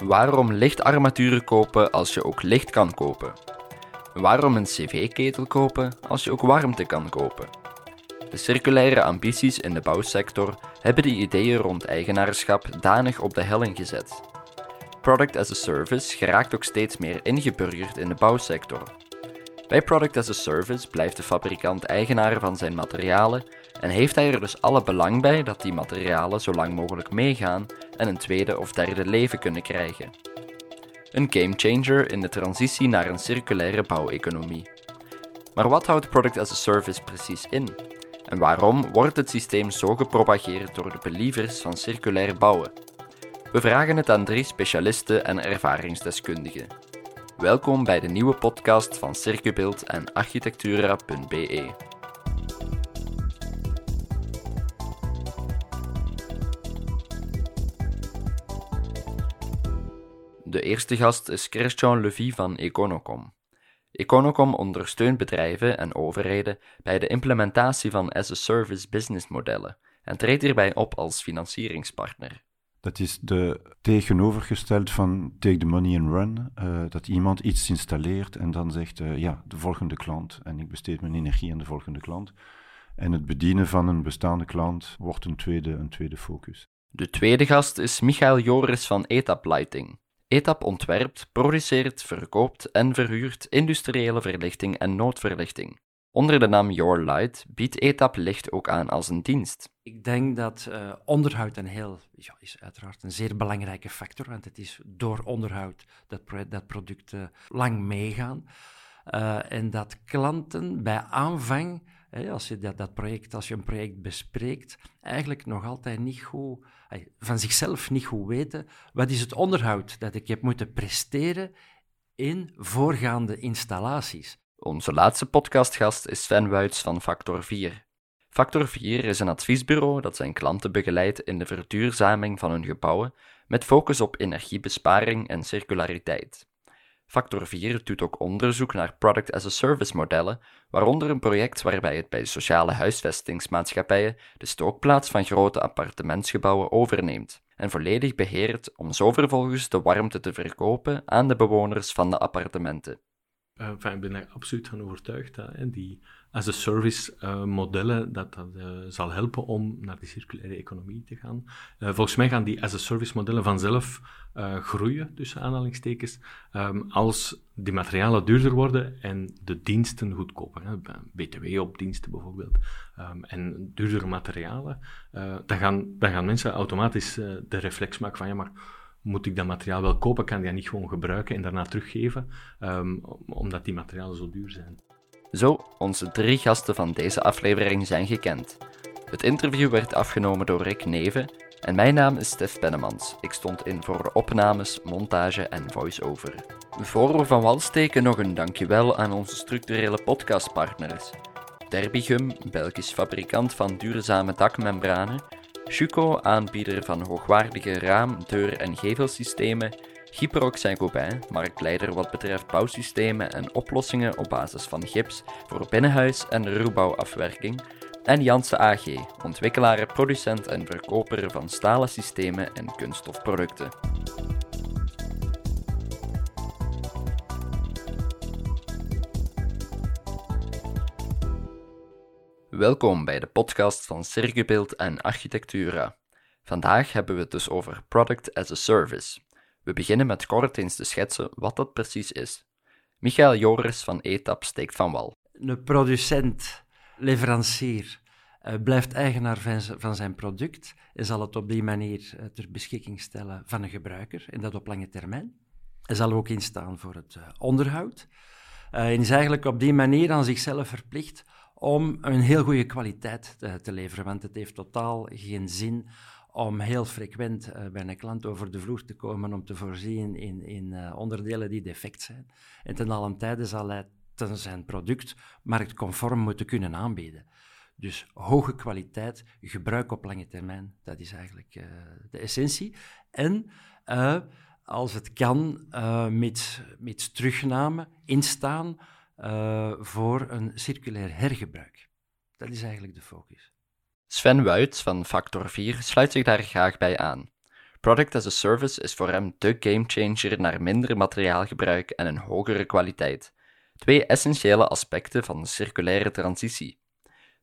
Waarom lichtarmaturen kopen als je ook licht kan kopen? Waarom een cv-ketel kopen als je ook warmte kan kopen? De circulaire ambities in de bouwsector hebben de ideeën rond eigenaarschap danig op de helling gezet. Product as a Service geraakt ook steeds meer ingeburgerd in de bouwsector. Bij Product as a Service blijft de fabrikant eigenaar van zijn materialen en heeft hij er dus alle belang bij dat die materialen zo lang mogelijk meegaan en een tweede of derde leven kunnen krijgen. Een gamechanger in de transitie naar een circulaire bouweconomie. Maar wat houdt Product as a Service precies in? En waarom wordt het systeem zo gepropageerd door de believers van circulair bouwen? We vragen het aan drie specialisten en ervaringsdeskundigen. Welkom bij de nieuwe podcast van Circubeeld en architectura.be. De eerste gast is Christian Levy van Econocom. Econocom ondersteunt bedrijven en overheden bij de implementatie van as-a-service businessmodellen en treedt hierbij op als financieringspartner. Dat is de tegenovergesteld van take the money and run. Uh, dat iemand iets installeert en dan zegt, uh, ja, de volgende klant. En ik besteed mijn energie aan de volgende klant. En het bedienen van een bestaande klant wordt een tweede, een tweede focus. De tweede gast is Michael Joris van Etap Lighting. ETAP ontwerpt, produceert, verkoopt en verhuurt industriële verlichting en noodverlichting. Onder de naam Your Light biedt ETAP licht ook aan als een dienst. Ik denk dat uh, onderhoud een heel, ja, is uiteraard een zeer belangrijke factor, want het is door onderhoud dat, pro dat producten lang meegaan. Uh, en dat klanten bij aanvang, als, je dat, dat project, als je een project bespreekt, eigenlijk nog altijd niet van zichzelf niet goed weten, wat is het onderhoud dat ik heb moeten presteren in voorgaande installaties. Onze laatste podcastgast is Sven Wuits van Factor 4. Factor 4 is een adviesbureau dat zijn klanten begeleidt in de verduurzaming van hun gebouwen met focus op energiebesparing en circulariteit. Factor 4 doet ook onderzoek naar product as a service modellen, waaronder een project waarbij het bij sociale huisvestingsmaatschappijen de stookplaats van grote appartementsgebouwen overneemt en volledig beheert om zo vervolgens de warmte te verkopen aan de bewoners van de appartementen. Enfin, ik ben er absoluut van overtuigd dat hè, die as-a-service uh, modellen, dat dat uh, zal helpen om naar die circulaire economie te gaan. Uh, volgens mij gaan die as-a-service modellen vanzelf groeien, tussen aanhalingstekens, um, als die materialen duurder worden en de diensten goedkoper. Hè. BTW op diensten bijvoorbeeld. Um, en duurdere materialen, dan, gaan, dan gaan mensen automatisch de reflex maken van ja, maar moet ik dat materiaal wel kopen, kan ik dat niet gewoon gebruiken en daarna teruggeven, um, omdat die materialen zo duur zijn. Zo, onze drie gasten van deze aflevering zijn gekend. Het interview werd afgenomen door Rick Neven en mijn naam is Stef Pennemans. Ik stond in voor opnames, montage en voice-over. Voor we van wal steken nog een dankjewel aan onze structurele podcastpartners. Derbigum, Belgisch fabrikant van duurzame dakmembranen, Schuko, aanbieder van hoogwaardige raam-, deur- en gevelsystemen Gyproc marktleider wat betreft bouwsystemen en oplossingen op basis van gips voor binnenhuis- en ruwbouwafwerking. En Janssen AG, ontwikkelaar, producent en verkoper van stalen systemen en kunststofproducten. Welkom bij de podcast van Circubeeld en Architectura. Vandaag hebben we het dus over Product as a Service. We beginnen met kort eens te schetsen wat dat precies is. Michael Joris van ETAP steekt van wal. Een producent, leverancier, uh, blijft eigenaar van, zijn product en zal het op die manier uh, ter beschikking stellen van een gebruiker, en dat op lange termijn. Hij zal ook instaan voor het uh, onderhoud. en is eigenlijk op die manier aan zichzelf verplicht om een heel goede kwaliteit te, te leveren, want het heeft totaal geen zin om heel frequent uh, bij een klant over de vloer te komen om te voorzien in, in uh, onderdelen die defect zijn. En ten allen tijde zal hij zijn product marktconform moeten kunnen aanbieden. Dus hoge kwaliteit, gebruik op lange termijn, dat is eigenlijk uh, de essentie. En als het kan, met, met terugname instaan voor een circulair hergebruik. Dat is eigenlijk de focus. Sven Wuits van Factor 4 sluit zich daar graag bij aan. Product as a Service is voor hem de gamechanger naar minder materiaalgebruik en een hogere kwaliteit. Twee essentiële aspecten van de circulaire transitie.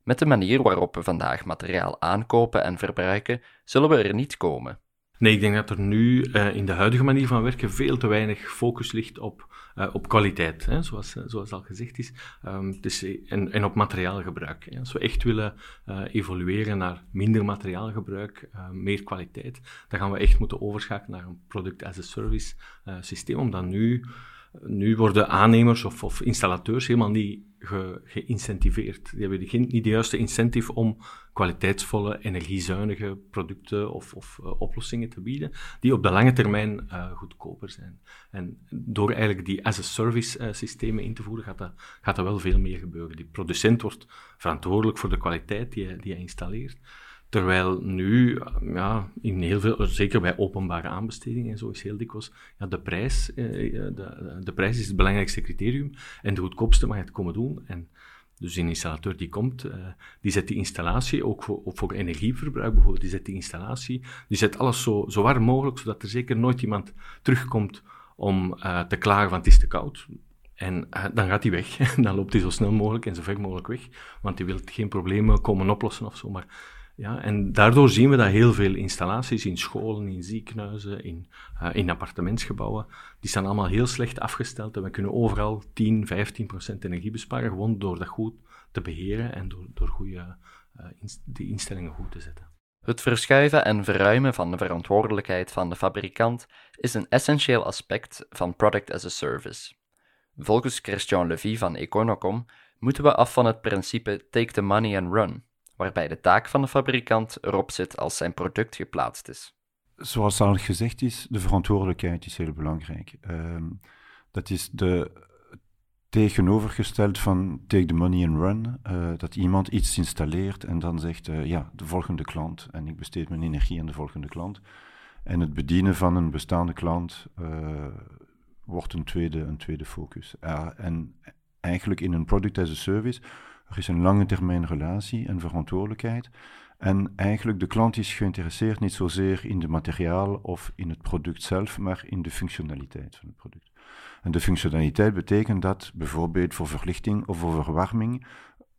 Met de manier waarop we vandaag materiaal aankopen en verbruiken, zullen we er niet komen. Nee, ik denk dat er nu uh, in de huidige manier van werken veel te weinig focus ligt op, uh, op kwaliteit, hè, zoals, uh, zoals al gezegd is, um, dus, en, en op materiaalgebruik. Als we echt willen evolueren naar minder materiaalgebruik, meer kwaliteit, dan gaan we echt moeten overschakelen naar een product-as-a-service systeem, omdat nu nu worden aannemers of installateurs helemaal niet ge, geïncentiveerd. Die hebben geen, niet de juiste incentive om kwaliteitsvolle, energiezuinige producten of, of uh, oplossingen te bieden, die op de lange termijn uh, goedkoper zijn. En door eigenlijk die as-a-service uh, systemen in te voeren, gaat dat, gaat dat wel veel meer gebeuren. Die producent wordt verantwoordelijk voor de kwaliteit die hij, die hij installeert. Terwijl nu, ja, in heel veel, zeker bij openbare aanbestedingen en zo, is heel dikwijls ja, de, prijs, eh, eh, de, de prijs is het belangrijkste criterium en de goedkoopste mag het komen doen. En dus een installateur die komt, uh, die zet die installatie, ook voor, energieverbruik bijvoorbeeld, die zet die installatie, die zet alles zo, zo warm mogelijk, zodat er zeker nooit iemand terugkomt om uh, te klagen van het is te koud. En dan gaat hij weg. dan loopt hij zo snel mogelijk en zo ver mogelijk weg, want hij wil geen problemen komen oplossen of zo. Maar ja, en daardoor zien we dat heel veel installaties in scholen, in ziekenhuizen, in, uh, in appartementsgebouwen, die staan allemaal heel slecht afgesteld en we kunnen overal 10, 15 procent energie besparen, gewoon door dat goed te beheren en door, door goede, uh, instellingen goed te zetten. Het verschuiven en verruimen van de verantwoordelijkheid van de fabrikant is een essentieel aspect van Product as a Service. Volgens Christian Levy van Econocom moeten we af van het principe take the money and run waarbij de taak van de fabrikant erop zit als zijn product geplaatst is. Zoals al gezegd is, de verantwoordelijkheid is heel belangrijk. Uh, dat is de tegenovergesteld van take the money and run. Uh, dat iemand iets installeert en dan zegt, uh, ja, de volgende klant. En ik besteed mijn energie aan de volgende klant. En het bedienen van een bestaande klant uh, wordt een tweede, een tweede focus. en eigenlijk in een product as a service er is een lange termijn relatie en verantwoordelijkheid. En eigenlijk de klant is geïnteresseerd niet zozeer in de materiaal of in het product zelf, maar in de functionaliteit van het product. En de functionaliteit betekent dat bijvoorbeeld voor verlichting of voor verwarming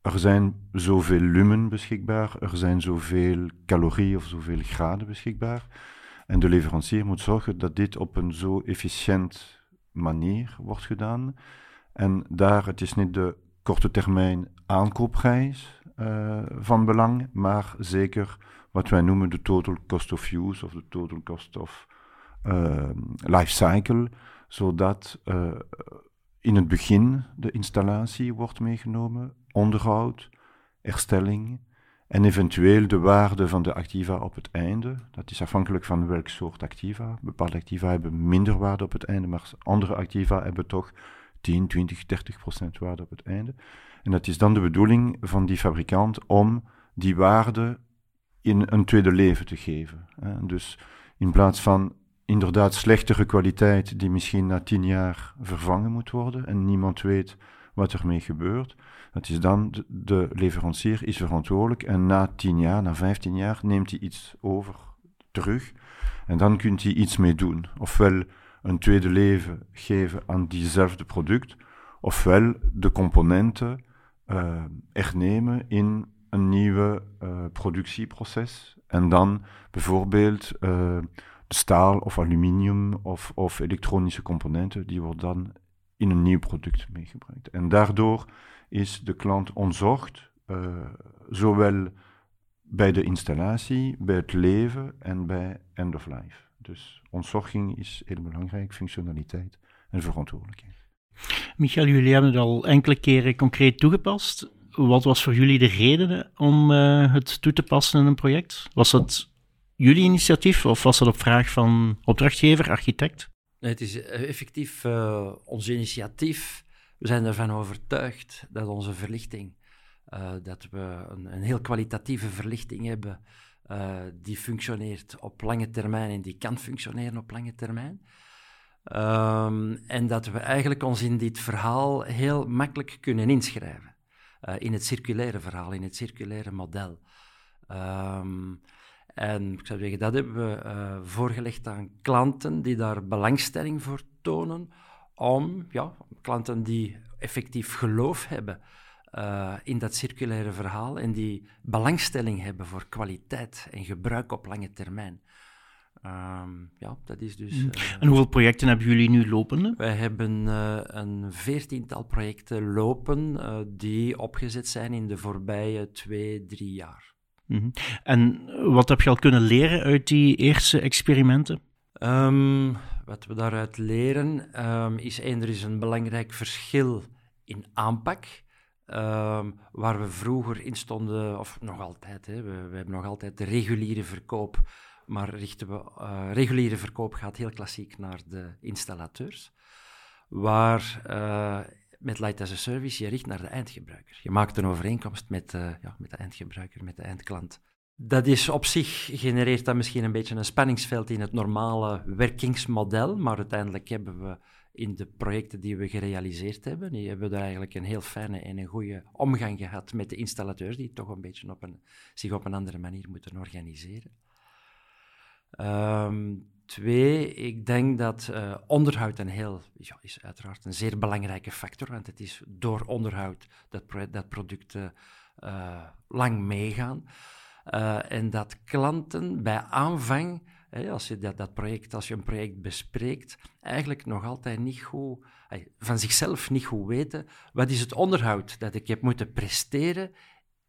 er zijn zoveel lumen beschikbaar, er zijn zoveel calorieën of zoveel graden beschikbaar. En de leverancier moet zorgen dat dit op een zo efficiënt manier wordt gedaan. En daar, het is niet de korte termijn aankoopprijs uh, van belang, maar zeker wat wij noemen de total cost of use of de total cost of uh, life cycle, zodat uh, in het begin de installatie wordt meegenomen, onderhoud, herstelling en eventueel de waarde van de activa op het einde. Dat is afhankelijk van welk soort activa. Bepaalde activa hebben minder waarde op het einde, maar andere activa hebben toch 10, 20, 30 procent waarde op het einde. En dat is dan de bedoeling van die fabrikant om die waarde in een tweede leven te geven. Dus in plaats van inderdaad slechtere kwaliteit die misschien na tien jaar vervangen moet worden en niemand weet wat ermee gebeurt, dat is dan de, de leverancier is verantwoordelijk en na tien jaar, na vijftien jaar neemt hij iets over terug en dan kunt hij iets mee doen. Ofwel een tweede leven geven aan diezelfde product, ofwel de componenten uh, ernemen in een nieuwe uh, productieproces. En dan bijvoorbeeld uh, staal of aluminium of, of elektronische componenten, die worden dan in een nieuw product meegebruikt. En daardoor is de klant ontzorgd, zowel bij de installatie, bij het leven en bij end of life. Dus ontzorging is heel belangrijk, functionaliteit en verantwoordelijkheid. Michael, jullie hebben het al enkele keren concreet toegepast. Wat was voor jullie de reden om uh, het toe te passen in een project? Was dat jullie initiatief of was dat op vraag van opdrachtgever, architect? Nee, het is effectief uh, ons initiatief. We zijn ervan overtuigd dat onze verlichting, uh, dat we een, een, heel kwalitatieve verlichting hebben die functioneert op lange termijn en die kan functioneren op lange termijn. Um, en dat we eigenlijk ons in dit verhaal heel makkelijk kunnen inschrijven. Uh, in het circulaire verhaal, in het circulaire model. Um, En ik zou dat hebben we uh, voorgelegd aan klanten die daar belangstelling voor tonen, om ja, klanten die effectief geloof hebben uh, in dat circulaire verhaal en die belangstelling hebben voor kwaliteit en gebruik op lange termijn. Um, ja, dat is dus. Uh, en hoeveel projecten hebben jullie nu lopen? Wij hebben uh, een veertiental projecten lopen die opgezet zijn in de voorbije twee, drie jaar. Mm -hmm. En wat heb je al kunnen leren uit die eerste experimenten? Um, wat we daaruit leren um, is één, er is een belangrijk verschil in aanpak. Um, waar we vroeger in stonden, of nog altijd, hè, we, we, hebben nog altijd de reguliere verkoop, maar richten we, uh, reguliere verkoop gaat heel klassiek naar de installateurs. Waar uh, met Light as a Service je richt naar de eindgebruiker. Je maakt een overeenkomst met, uh, ja, met de eindgebruiker, met de eindklant. Dat is op zich, genereert dat misschien een beetje een spanningsveld in het normale werkingsmodel, maar uiteindelijk hebben we in de projecten die we gerealiseerd hebben, die hebben we daar eigenlijk een heel fijne en een goede omgang gehad met de installateurs, die toch een beetje op een, zich op een andere manier moeten organiseren. Um, twee, ik denk dat uh, onderhoud een heel, ja, is uiteraard een zeer belangrijke factor, want het is door onderhoud dat, dat producten uh, lang meegaan. Uh, en dat klanten bij aanvang als je dat, dat project, als je een project bespreekt, eigenlijk nog altijd niet goed, van zichzelf niet goed weten, wat is het onderhoud dat ik heb moeten presteren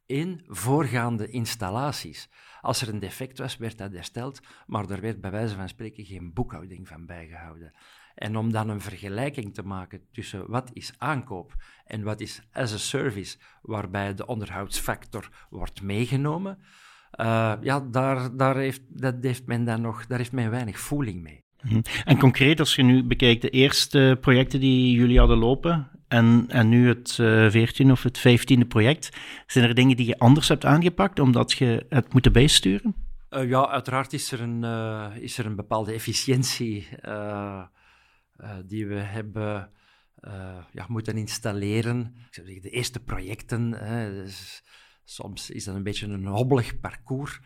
in voorgaande installaties. Als er een defect was, werd dat hersteld, maar er werd bij wijze van spreken geen boekhouding van bijgehouden. En om dan een vergelijking te maken tussen wat is aankoop en wat is as a service, waarbij de onderhoudsfactor wordt meegenomen, uh, ja, daar, daar, heeft, dat heeft men dan nog, daar heeft men weinig voeling mee. Mhm. En concreet, als je nu bekijkt de eerste projecten die jullie hadden lopen en, en nu het uh, 14 of het 15e project, zijn er dingen die je anders hebt aangepakt omdat je het moet bijsturen? Uh, ja, uiteraard is er een, uh, is er een bepaalde efficiëntie die we hebben ja, moeten installeren. Ik zou zeggen, de eerste projecten. Dus, Soms is dat een beetje een hobbelig parcours.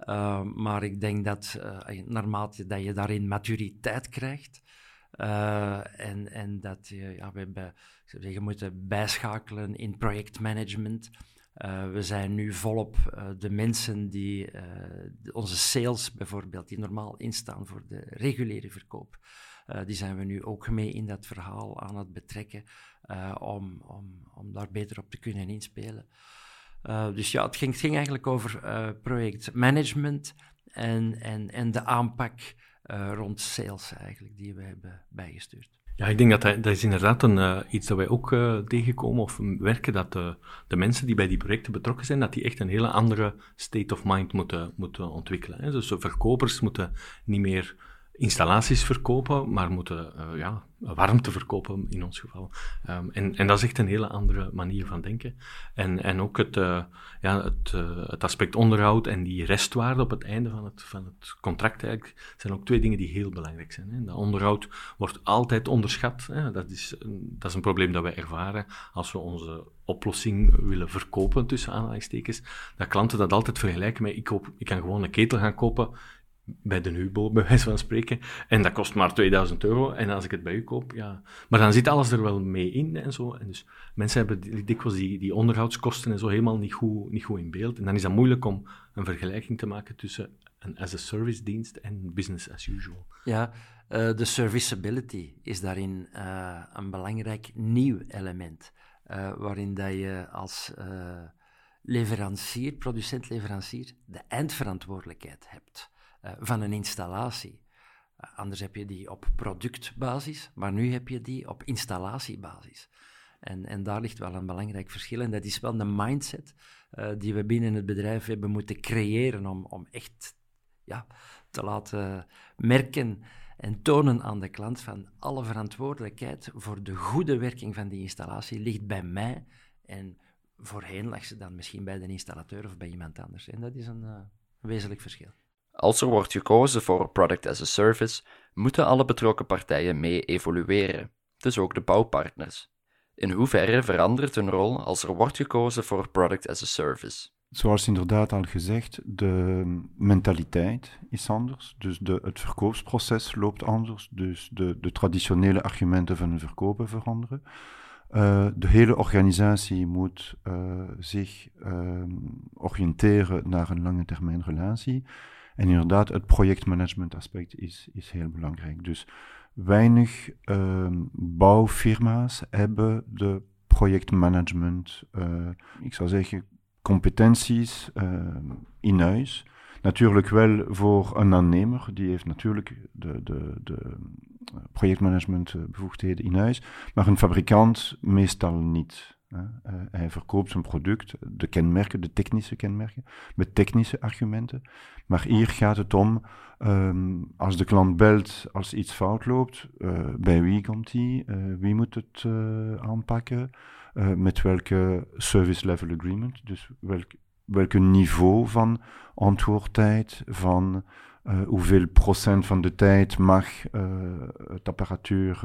Uh, maar ik denk dat uh, naarmate dat je daarin maturiteit krijgt en, en dat je, ja, we hebben, zeggen, moeten bijschakelen in projectmanagement. we zijn nu volop de mensen die onze sales bijvoorbeeld, die normaal instaan voor de reguliere verkoop, die zijn we nu ook mee in dat verhaal aan het betrekken om, om, om daar beter op te kunnen inspelen. Uh, dus ja, het ging, het ging eigenlijk over uh, projectmanagement en, en, en de aanpak uh, rond sales eigenlijk, die we hebben bijgestuurd. Ja, ik denk dat dat, dat is inderdaad een, iets dat wij ook tegenkomen of werken, dat de, de mensen die bij die projecten betrokken zijn, dat die echt een hele andere state of mind moeten, moeten ontwikkelen. Hè. Dus de verkopers moeten niet meer installaties verkopen, maar moeten uh, ja, warmte verkopen in ons geval. Um, en, en dat is echt een hele andere manier van denken. En, en ook het, uh, ja, het, uh, het aspect onderhoud en die restwaarde op het einde van het, van het contract eigenlijk, zijn ook twee dingen die heel belangrijk zijn. Hè. Dat onderhoud wordt altijd onderschat. Hè. Dat, is, dat is een probleem dat wij ervaren als we onze oplossing willen verkopen, tussen aanhalingstekens. Dat klanten dat altijd vergelijken met, ik, koop, ik kan gewoon een ketel gaan kopen bij de Nubo, bij wijze van spreken. En dat kost maar 2000 euro. En als ik het bij u koop, ja. Maar dan zit alles er wel mee in en zo. En dus mensen hebben dikwijls die, die onderhoudskosten en zo helemaal niet goed, niet goed in beeld. En dan is het moeilijk om een vergelijking te maken tussen een as-a-service dienst en business as usual. Ja, uh, de serviceability is daarin uh, een belangrijk nieuw element. Uh, waarin dat je als leverancier, producent-leverancier, de eindverantwoordelijkheid hebt. Eh, van een installatie. Eh, anders heb je die op productbasis, maar nu heb je die op installatiebasis. En, en daar ligt wel een belangrijk verschil. En dat is wel de mindset uh, die we binnen het bedrijf hebben moeten creëren om, om echt ja, te laten merken en tonen aan de klant van alle verantwoordelijkheid voor de goede werking van die installatie ligt bij mij. En voorheen lag ze dan misschien bij de installateur of bij iemand anders. En dat is een wezenlijk verschil. Als er wordt gekozen voor Product as a Service, moeten alle betrokken partijen mee evolueren, dus ook de bouwpartners. In hoeverre verandert hun rol als er wordt gekozen voor Product as a Service? zoals inderdaad al gezegd, de mentaliteit is anders. Dus de, het verkoopsproces loopt anders. Dus de, de traditionele argumenten van een verkoper veranderen. Uh, de hele organisatie moet uh, zich uh, oriënteren naar een lange termijn relatie. En inderdaad, het projectmanagement aspect is, is heel belangrijk. Dus weinig ehm, bouwfirma's hebben de projectmanagement, ik zou zeggen, competenties in huis. Natuurlijk wel voor een aannemer, die heeft natuurlijk de, de, de projectmanagementbevoegdheden in huis, maar een fabrikant meestal niet. Uh, hij verkoopt zijn product, de kenmerken, de technische kenmerken, met technische argumenten. Maar hier gaat het om, um, als de klant belt, als iets fout loopt, uh, bij wie komt hij, uh, wie moet het aanpakken, met welke service level agreement, dus welk, welke niveau van antwoordtijd, van hoeveel procent van de tijd mag het apparatuur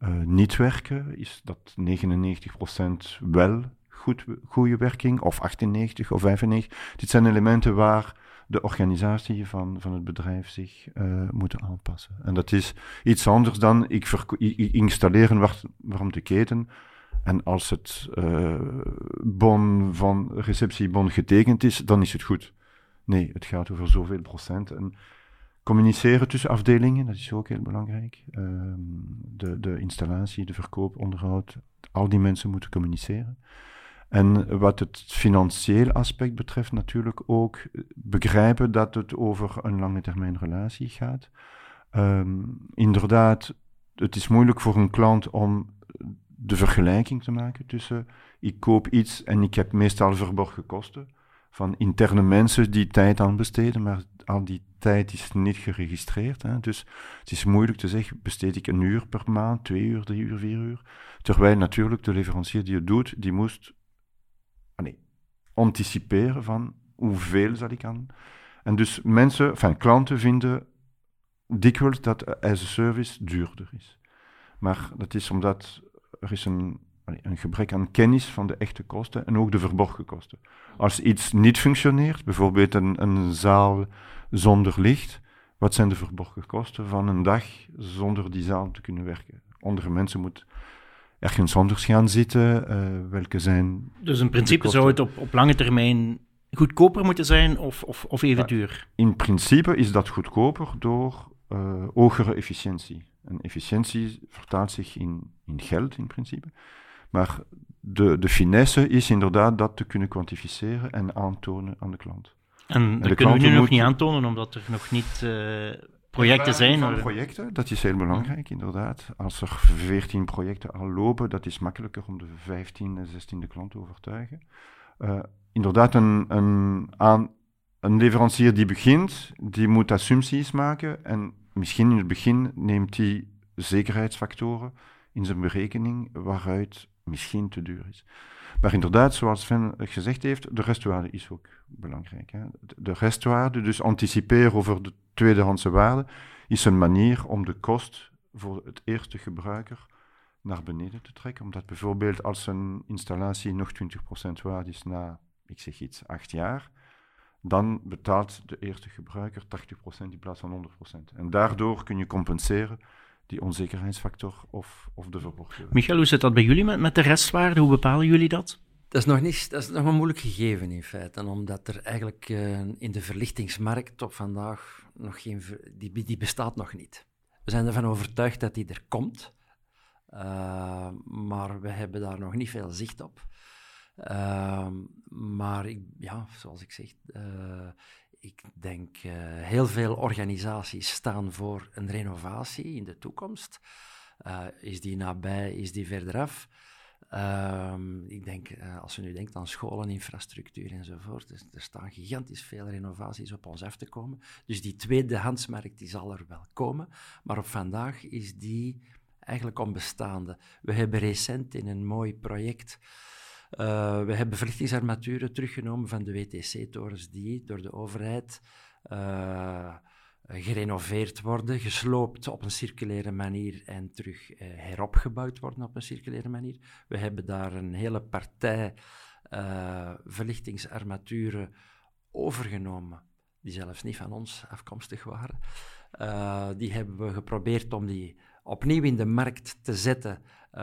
uh, niet werken? Is dat 99 procent wel goed, goede werking, of 98 of 95? Dit zijn elementen waar de organisatie van, van het bedrijf zich moet aanpassen. En dat is iets anders dan ik, ik installeer een warmteketen. En als het bon van receptiebon getekend is, dan is het goed. Nee, het gaat over zoveel procent. En communiceren tussen afdelingen, dat is ook heel belangrijk. Ehm, de, de installatie, de verkoop, onderhoud, al die mensen moeten communiceren. En wat het financieel aspect betreft, natuurlijk ook begrijpen dat het over een lange termijn relatie gaat. Ehm, inderdaad, het is moeilijk voor een klant om de vergelijking te maken tussen ik koop iets en ik heb meestal verborgen kosten van interne mensen die tijd aan besteden, maar al die tijd is niet geregistreerd. Hè. Dus het is moeilijk te zeggen, besteed ik een uur per maand, twee uur, drie uur, vier uur. Terwijl natuurlijk de leverancier die het doet, die moest nee, anticiperen van hoeveel zal ik aan. En dus mensen, enfin, klanten vinden dikwijls dat as a service duurder is. Maar dat is omdat er is een een gebrek aan kennis van de echte kosten en ook de verborgen kosten. Als iets niet functioneert, bijvoorbeeld een, een zaal zonder licht, wat zijn de verborgen kosten van een dag zonder die zaal te kunnen werken? Andere mensen moeten ergens anders gaan zitten. Uh, welke zijn. Dus in principe zou het op, op lange termijn goedkoper moeten zijn of, of, of even duur? In principe is dat goedkoper door uh, hogere efficiëntie. En efficiëntie vertaalt zich in, in geld in principe. Maar de, de finesse is inderdaad dat te kunnen kwantificeren en aantonen aan de klant. En, en dat kunnen we nu nog niet aantonen, omdat er nog niet uh, projecten zijn? Van projecten, dat is heel belangrijk, inderdaad. Als er 14 projecten al lopen, dat is makkelijker om de 15 en 16e klant te overtuigen. Uh, inderdaad, een, een, aan, een leverancier die begint, die moet assumpties maken en misschien in het begin neemt hij zekerheidsfactoren in zijn berekening waaruit misschien te duur is. Maar inderdaad, zoals Sven gezegd heeft, de restwaarde is ook belangrijk. Hè. De restwaarde, dus anticiperen over de tweedehandse waarde, is een manier om de kost voor het eerste gebruiker naar beneden te trekken. Omdat bijvoorbeeld als een installatie nog 20% waard is na, ik zeg iets, acht jaar, dan betaalt de eerste gebruiker 80% in plaats van 100%. En daardoor kun je compenseren die onzekerheidsfactor of, of de verborgen. Michael, hoe zit dat bij jullie met, met de restwaarde? Hoe bepalen jullie dat? Dat is nog, niet, dat is nog een moeilijk gegeven in feite, omdat er eigenlijk uh, in de verlichtingsmarkt op vandaag nog geen, die, die bestaat nog niet. We zijn ervan overtuigd dat die er komt, uh, maar we hebben daar nog niet veel zicht op. Uh, maar ik, ja, zoals ik zeg, ik denk uh, heel veel organisaties staan voor een renovatie in de toekomst. Uh, is die nabij, is die verderaf? Um, ik denk, uh, als je nu denkt aan scholen, infrastructuur enzovoort, er staan gigantisch veel renovaties op ons af te komen. Dus die tweedehandsmarkt die zal er wel komen, maar op vandaag is die eigenlijk onbestaande. We hebben recent in een mooi project uh, we hebben verlichtingsarmaturen teruggenomen van de WTC-torens die door de overheid uh, gerenoveerd worden, gesloopt op een circulaire manier en terug uh, heropgebouwd worden op een circulaire manier. We hebben daar een hele partij verlichtingsarmaturen overgenomen, die zelfs niet van ons afkomstig waren. Die hebben we geprobeerd om die opnieuw in de markt te zetten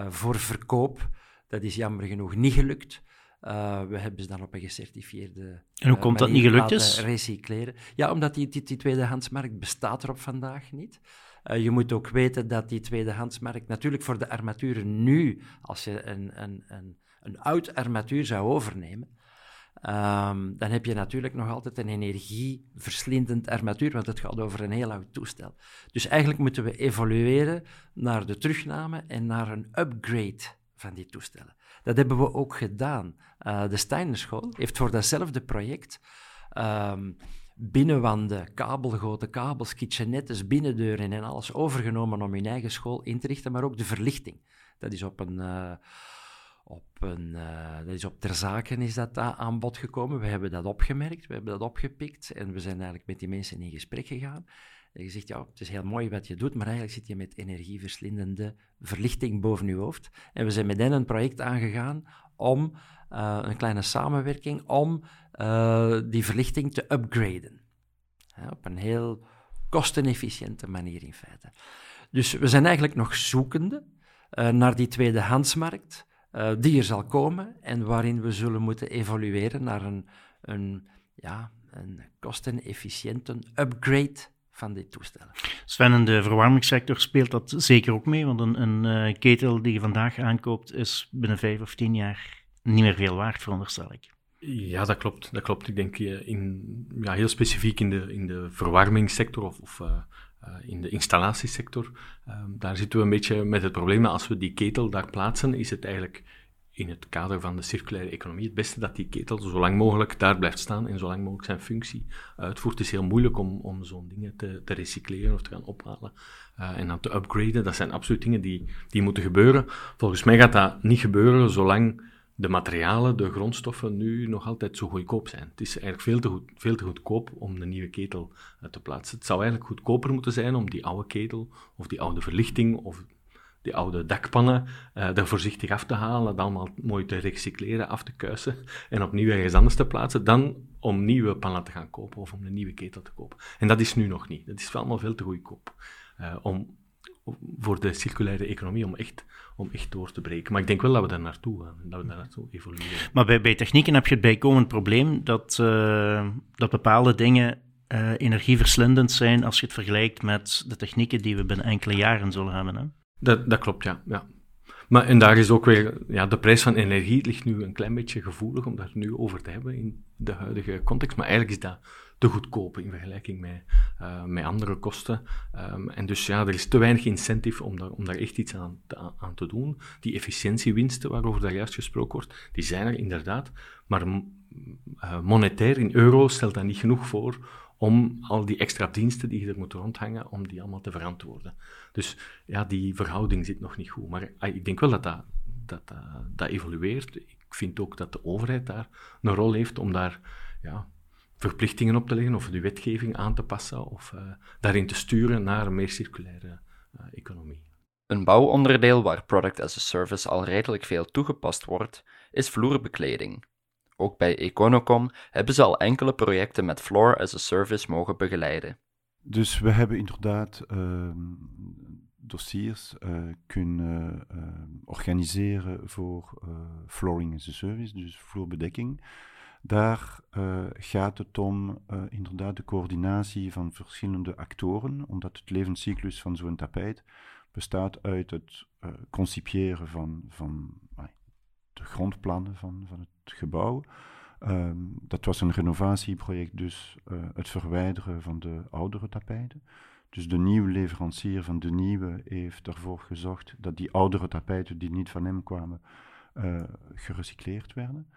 voor verkoop. Dat is jammer genoeg niet gelukt. Uh, we hebben ze dan op een gecertificeerde. En hoe komt dat niet gelukt is? Recycleren. Ja, omdat die, die, die tweedehandsmarkt bestaat er op vandaag niet. Uh, je moet ook weten dat die tweedehandsmarkt natuurlijk voor de armaturen nu, als je een, een, een, een oud armatuur zou overnemen, Um, dan heb je natuurlijk nog altijd een energieverslindend armatuur, want het gaat over een heel oud toestel. Dus eigenlijk moeten we evolueren naar de terugname en naar een upgrade van die toestellen. Dat hebben we ook gedaan. Uh, de Steinerschool heeft voor datzelfde project um, binnenwanden, kabelgoten, kabels, kitchenettes, binnendeuren en alles overgenomen om hun eigen school in te richten, maar ook de verlichting. Dat is op een... Uh, op een, uh, dat is op ter zaken is dat aan bod gekomen. We hebben dat opgemerkt, we hebben dat opgepikt en we zijn eigenlijk met die mensen in gesprek gegaan. En je zegt, ja, het is heel mooi wat je doet, maar eigenlijk zit je met energieverslindende verlichting boven je hoofd. En we zijn met hen een project aangegaan om, uh, een kleine samenwerking, om uh, die verlichting te upgraden. Ja, op een heel kostenefficiënte manier in feite. Dus we zijn eigenlijk nog zoekende uh, naar die tweedehandsmarkt. Die er zal komen en waarin we zullen moeten evolueren naar een, een, ja, een kostenefficiënte upgrade van die toestellen. Sven, in de verwarmingssector speelt dat zeker ook mee, want een, een uh, ketel die je vandaag aankoopt is binnen vijf of tien jaar niet meer veel waard, veronderstel ik. Ja, dat klopt. Dat klopt. Ik denk eh, in, ja, heel specifiek in de, in de verwarmingssector of, of uh, in de installatiesector. Uh, daar zitten we een beetje met het probleem. Als we die ketel daar plaatsen, is het eigenlijk in het kader van de circulaire economie het beste dat die ketel zo lang mogelijk daar blijft staan en zo lang mogelijk zijn functie uitvoert. Het is heel moeilijk om, om zo'n dingen te, te, recycleren of te gaan ophalen uh, en dan te upgraden. Dat zijn absoluut dingen die, die moeten gebeuren. Volgens mij gaat dat niet gebeuren zolang de materialen, de grondstoffen nu nog altijd zo goedkoop zijn. Het is eigenlijk veel te, goed, veel te goedkoop om de nieuwe ketel uh, te plaatsen. Het zou eigenlijk goedkoper moeten zijn om die oude ketel of die oude verlichting of die oude dakpannen uh, er voorzichtig af te halen, dat allemaal mooi te recycleren, af te kuisen en opnieuw ergens anders te plaatsen, dan om nieuwe pannen te gaan kopen of om een nieuwe ketel te kopen. En dat is nu nog niet. Dat is allemaal veel te goedkoop uh, om, voor de circulaire economie om echt, om echt door te breken. Maar ik denk wel dat we daar naartoe gaan, dat we daar naartoe evolueren. Maar bij, technieken heb je het bijkomend probleem dat, uh, dat bepaalde dingen energieverslindend zijn als je het vergelijkt met de technieken die we binnen enkele jaren zullen hebben. Hè? Dat, dat klopt, ja. ja. Maar en daar is ook weer, ja, de prijs van energie ligt nu een klein beetje gevoelig om daar nu over te hebben in de huidige context. Maar eigenlijk is dat te goedkoop in vergelijking met, uh, met andere kosten. Um, en dus ja, er is te weinig incentive om daar, om daar echt iets aan te, aan te doen. Die efficiëntiewinsten waarover daar juist gesproken wordt, die zijn er inderdaad. Maar uh, monetair in euro stelt dat niet genoeg voor om al die extra diensten die je er moet rondhangen, om die allemaal te verantwoorden. Dus ja, die verhouding zit nog niet goed. Maar ah, ik denk wel dat dat, dat, dat, dat evolueert. Ik vind ook dat de overheid daar een rol heeft om daar ja, verplichtingen op te leggen of de wetgeving aan te passen of uh, daarin te sturen naar een meer circulaire uh, economie. Een bouwonderdeel waar Product as a Service al redelijk veel toegepast wordt, is vloerbekleding. Ook bij Econocom hebben ze al enkele projecten met Floor as a Service mogen begeleiden. Dus we hebben inderdaad uh, dossiers uh, kunnen uh, organiseren voor Flooring as a Service, dus vloerbedekking. Daar gaat het om inderdaad de coördinatie van verschillende actoren, omdat het levenscyclus van zo'n tapijt bestaat uit het concipiëren van, van de grondplannen van, van het gebouw. Um, dat was een renovatieproject, dus uh, het verwijderen van de oudere tapijten. Dus de nieuwe leverancier van de nieuwe heeft ervoor gezorgd dat die oudere tapijten die niet van hem kwamen, uh, gerecycleerd werden.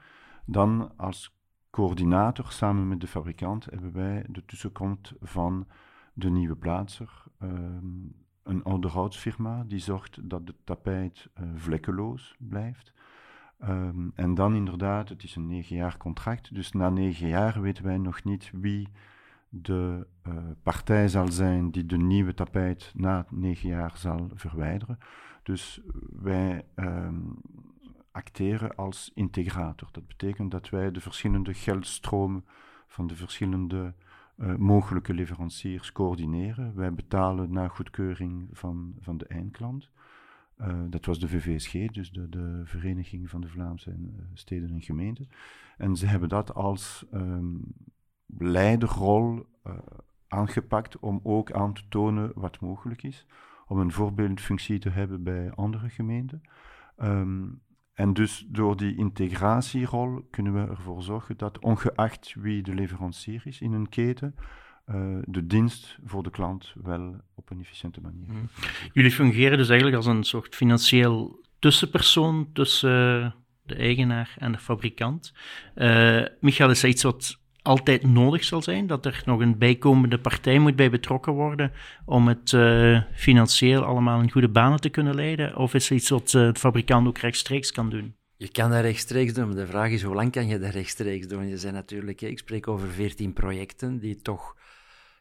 Dan als coördinator samen met de fabrikant hebben wij de tussenkomst van de nieuwe plaatser, um, een ouderhoudsfirma die zorgt dat het tapijt uh, vlekkeloos blijft. Um, en dan inderdaad, het is een negen jaar contract, dus na negen jaar weten wij nog niet wie de uh, partij zal zijn die de nieuwe tapijt na negen jaar zal verwijderen. Dus wij um, acteren als integrator. Dat betekent dat wij de verschillende geldstromen van de verschillende uh, mogelijke leveranciers coördineren. Wij betalen naar goedkeuring van, van de eindklant. Uh, dat was de VVSG, dus de, de Vereniging van de Vlaamse uh, Steden en Gemeenten. En ze hebben dat als um, leiderrol aangepakt om ook aan te tonen wat mogelijk is. Om een voorbeeldfunctie te hebben bij andere gemeenten. Um, en dus door die integratierol kunnen we ervoor zorgen dat, ongeacht wie de leverancier is in een keten, uh, de dienst voor de klant wel op een efficiënte manier. Mm. Jullie fungeren dus eigenlijk als een soort financieel tussenpersoon tussen de eigenaar en de fabrikant. Uh, Michael, is dat iets wat altijd nodig zal zijn, dat er nog een bijkomende partij moet bij betrokken worden om het uh, financieel allemaal in goede banen te kunnen leiden? Of is het iets wat uh, de fabrikant ook rechtstreeks kan doen? Je kan dat rechtstreeks doen, maar de vraag is hoe lang kan je dat rechtstreeks doen? Je zijn natuurlijk, ik spreek over 14 projecten die toch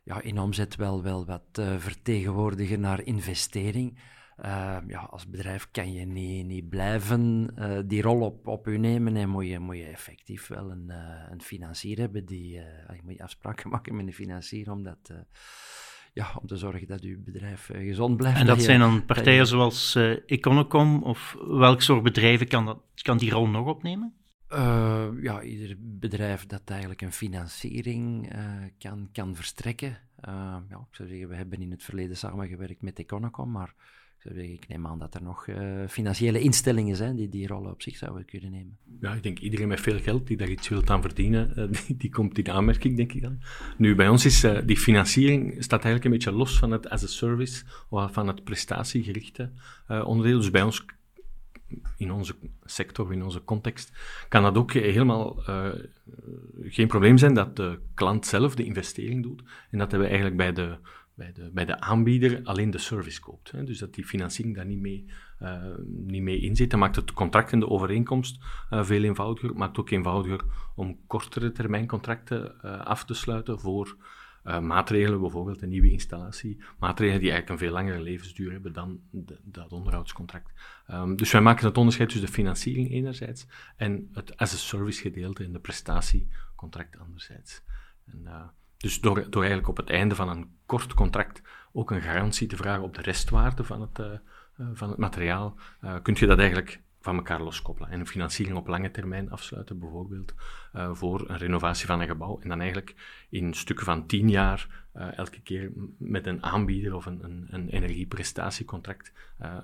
ja, in omzet wel, wel wat uh, vertegenwoordigen naar investering. Uh, ja, als bedrijf kan je niet, niet blijven uh, die rol op, op u nemen en moet je, moet je effectief wel een, uh, een financier hebben die, je moet je afspraken maken met een financier om, dat, ja, om te zorgen dat uw bedrijf gezond blijft. En dat, zijn dan partijen zoals Econocom of welk soort bedrijven kan, dat, kan die rol nog opnemen? Ja, ieder bedrijf dat eigenlijk een financiering kan, kan verstrekken. ja, ik zou zeggen, we hebben in het verleden samengewerkt met Econocom, maar ik neem aan dat er nog financiële instellingen zijn die die rollen op zich zouden kunnen nemen. Ja, ik denk iedereen met veel geld die daar iets wil aan verdienen, die, die, komt in aanmerking, denk ik dan. Nu, bij ons is die financiering staat eigenlijk een beetje los van het as a service, of van het prestatiegerichte onderdeel. Dus bij ons, in onze sector, in onze context, kan dat ook helemaal geen probleem zijn dat de klant zelf de investering doet. En dat we eigenlijk bij de bij de, bij de aanbieder alleen de service koopt. Hè. Dus dat die financiering daar niet mee, uh, niet mee in zit. Dat maakt het contract en de overeenkomst uh, veel eenvoudiger. Het maakt ook eenvoudiger om kortere termijn contracten af te sluiten voor maatregelen, bijvoorbeeld een nieuwe installatie. Maatregelen die eigenlijk een veel langere levensduur hebben dan de, dat onderhoudscontract. Um, dus wij maken het onderscheid tussen de financiering enerzijds en het as-a-service gedeelte in de prestatiecontract anderzijds. En, dus door, door eigenlijk op het einde van een kort contract ook een garantie te vragen op de restwaarde van het, uh, van het materiaal, kun je dat eigenlijk van elkaar loskoppelen. En een financiering op lange termijn afsluiten, bijvoorbeeld uh, voor een renovatie van een gebouw. En dan eigenlijk in stukken van tien jaar elke keer met een aanbieder of een, een, een energieprestatiecontract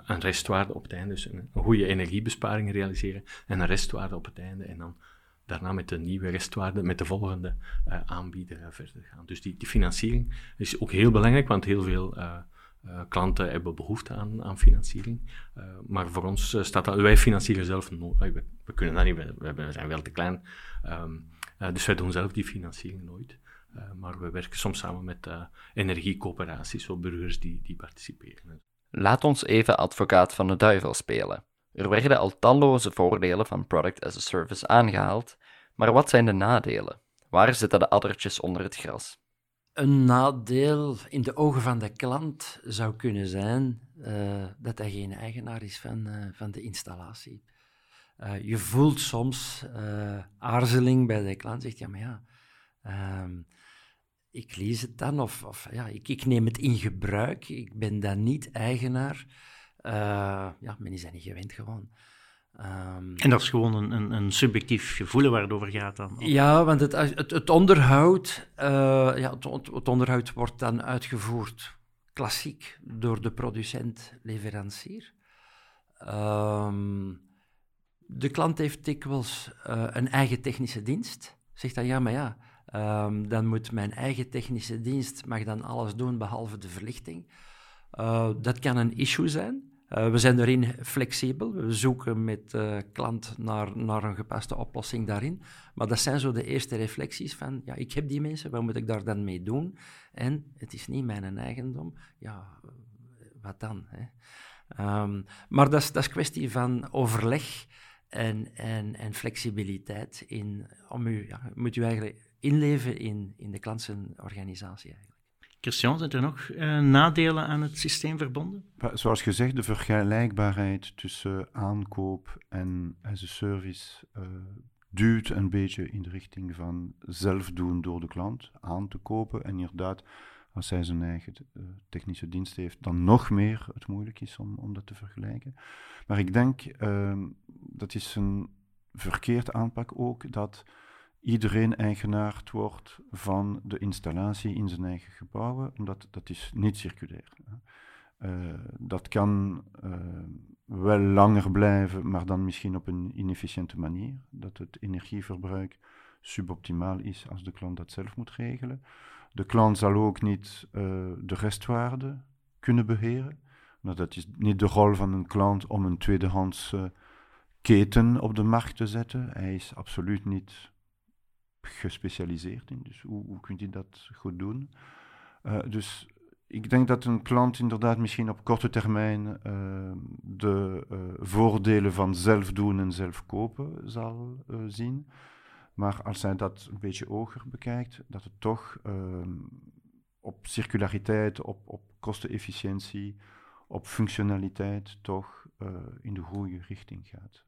een restwaarde op het einde. Dus een, goede energiebesparing realiseren en een restwaarde op het einde. En dan daarna met de nieuwe restwaarde, met de volgende aanbieder verder gaan. Dus die, die, financiering is ook heel belangrijk, want heel veel uh, klanten hebben behoefte aan, aan financiering. maar voor ons staat dat, wij financieren zelf nooit. We, kunnen dat niet, we, zijn wel te klein. Um, dus wij doen zelf die financiering nooit. maar we werken soms samen met energiecoöperaties of burgers die, die participeren. Laat ons even advocaat van de duivel spelen. Er werden al talloze voordelen van Product as a Service aangehaald, maar wat zijn de nadelen? Waar zitten de addertjes onder het gras? Een nadeel in de ogen van de klant zou kunnen zijn uh, dat hij geen eigenaar is van, uh, van de installatie. Uh, je voelt soms aarzeling bij de klant, zegt ja, maar ja, ehm, ik lees het dan of, of ja, ik, ik, neem het in gebruik, ik ben dan niet eigenaar. ja, men is dat niet gewend gewoon. Um, en dat is gewoon een, een, een, subjectief gevoel waar het over gaat dan? Ja, want het, het, het onderhoud, uh, ja, het, het, onderhoud wordt dan uitgevoerd klassiek door de producent-leverancier. Um, de klant heeft dikwijls uh, een eigen technische dienst. Zegt dan, ja, maar ja, um, dan moet mijn eigen technische dienst mag dan alles doen behalve de verlichting. Uh, dat kan een issue zijn. Uh, we zijn daarin flexibel. We zoeken met uh, klant naar, naar een gepaste oplossing daarin. Maar dat zijn zo de eerste reflecties van, ja, ik heb die mensen, wat moet ik daar dan mee doen? En het is niet mijn eigendom. Ja, wat dan? Hè? Um, maar dat is, dat is kwestie van overleg en, en, en flexibiliteit. In, om u, ja, moet u eigenlijk inleven in, in de klantsenorganisatie eigenlijk. Christian, zijn er nog uh, nadelen aan het systeem verbonden? Zoals gezegd, de vergelijkbaarheid tussen aankoop en as a service uh, duwt een beetje in de richting van zelf doen door de klant aan te kopen. En inderdaad, als hij zijn eigen technische dienst heeft, dan nog meer het moeilijk is om, om dat te vergelijken. Maar ik denk, uh, dat is een verkeerd aanpak ook, dat iedereen eigenaar wordt van de installatie in zijn eigen gebouwen, omdat dat is niet circulair. Uh, dat kan uh, wel langer blijven, maar dan misschien op een inefficiënte manier. Dat het energieverbruik suboptimaal is als de klant dat zelf moet regelen. De klant zal ook niet uh, de restwaarde kunnen beheren. Nou, dat is niet de rol van een klant om een tweedehands keten op de markt te zetten. Hij is absoluut niet gespecialiseerd in. Dus hoe, kunt u dat goed doen? Uh, dus ik denk dat een klant inderdaad misschien op korte termijn uh, de uh, voordelen van zelf doen en zelf kopen zal zien. Maar als hij dat een beetje hoger bekijkt, dat het toch op circulariteit, op, op kostenefficiëntie, op functionaliteit toch in de goede richting gaat.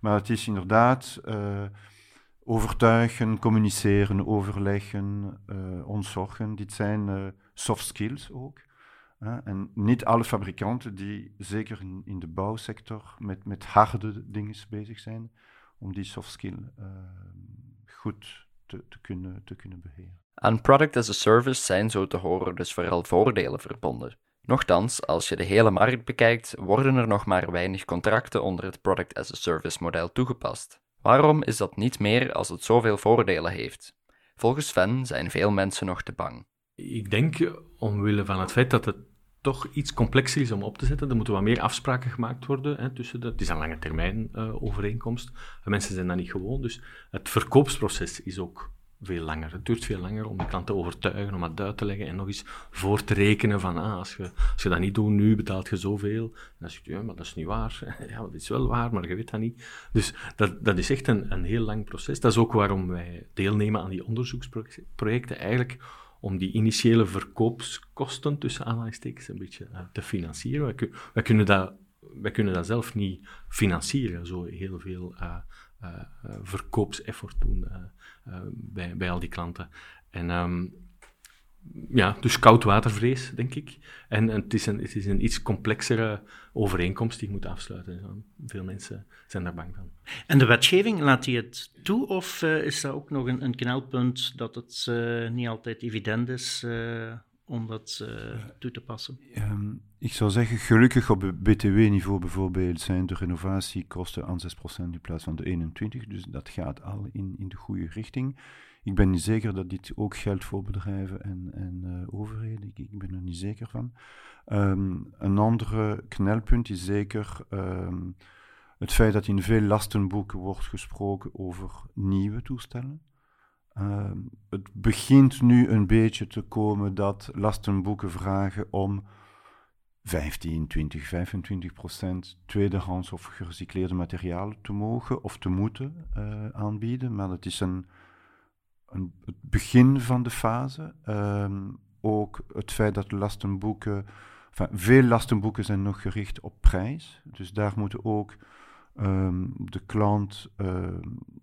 maar het is inderdaad overtuigen, communiceren, overleggen, uh, ontzorgen. Dit zijn uh, soft skills ook. en niet alle fabrikanten die, zeker in, de bouwsector, met, met harde dingen bezig zijn, om die soft skill uh, goed te, te, kunnen, te kunnen beheren. Aan product as a service zijn zo te horen dus vooral voordelen verbonden. Nochtans, als je de hele markt bekijkt, worden er nog maar weinig contracten onder het product as a service model toegepast. Waarom is dat niet meer als het zoveel voordelen heeft? Volgens Sven zijn veel mensen nog te bang. Ik denk omwille van het feit dat het toch iets complexer is om op te zetten. Er moeten wat meer afspraken gemaakt worden hè, tussen de... Het is een lange termijn uh, overeenkomst. Mensen zijn dat niet gewoon. Dus het verkoopsproces is ook veel langer. Het duurt veel langer om de klant te overtuigen, om het uit te leggen en nog eens voor te rekenen van ah, als, je, als je dat niet doet nu, betaalt je zoveel. En dan zeg je, ja, maar dat is niet waar. ja, dat is wel waar, maar je weet dat niet. Dus dat, dat is echt een, een heel lang proces. Dat is ook waarom wij deelnemen aan die onderzoeksprojecten, eigenlijk om die initiële verkoopskosten, tussen aanhalingstekens, een beetje uh, te financieren. Wij, kunnen dat, wij kunnen dat zelf niet financieren, zo heel veel uh, verkoopseffort doen. Eh, bij, bij al die klanten. En um, ja, dus koudwatervrees, denk ik. En, het, is een, het is een iets complexere overeenkomst die ik moet afsluiten. Veel mensen zijn daar bang van. En de wetgeving, laat die het toe? Of uh, is dat ook nog een, een knelpunt dat het uh, niet altijd evident is om dat toe te passen? Um, ik zou zeggen, gelukkig op BTW-niveau bijvoorbeeld zijn de renovatiekosten aan 6% in plaats van de 21%. Dus dat gaat al in, in de goede richting. Ik ben niet zeker dat dit ook geldt voor bedrijven en, en uh, overheden. Ik, ik, ben er niet zeker van. Um, een andere knelpunt is zeker um, het feit dat in veel lastenboeken wordt gesproken over nieuwe toestellen. Um, het begint nu een beetje te komen dat lastenboeken vragen om 15, 20, 25 procent tweedehands of gerecycleerde materialen te mogen of te moeten uh, aanbieden. Maar dat is een, een, het begin van de fase. Um, ook het feit dat lastenboeken, enfin, veel lastenboeken zijn nog gericht op prijs. Dus daar moeten ook um, de klant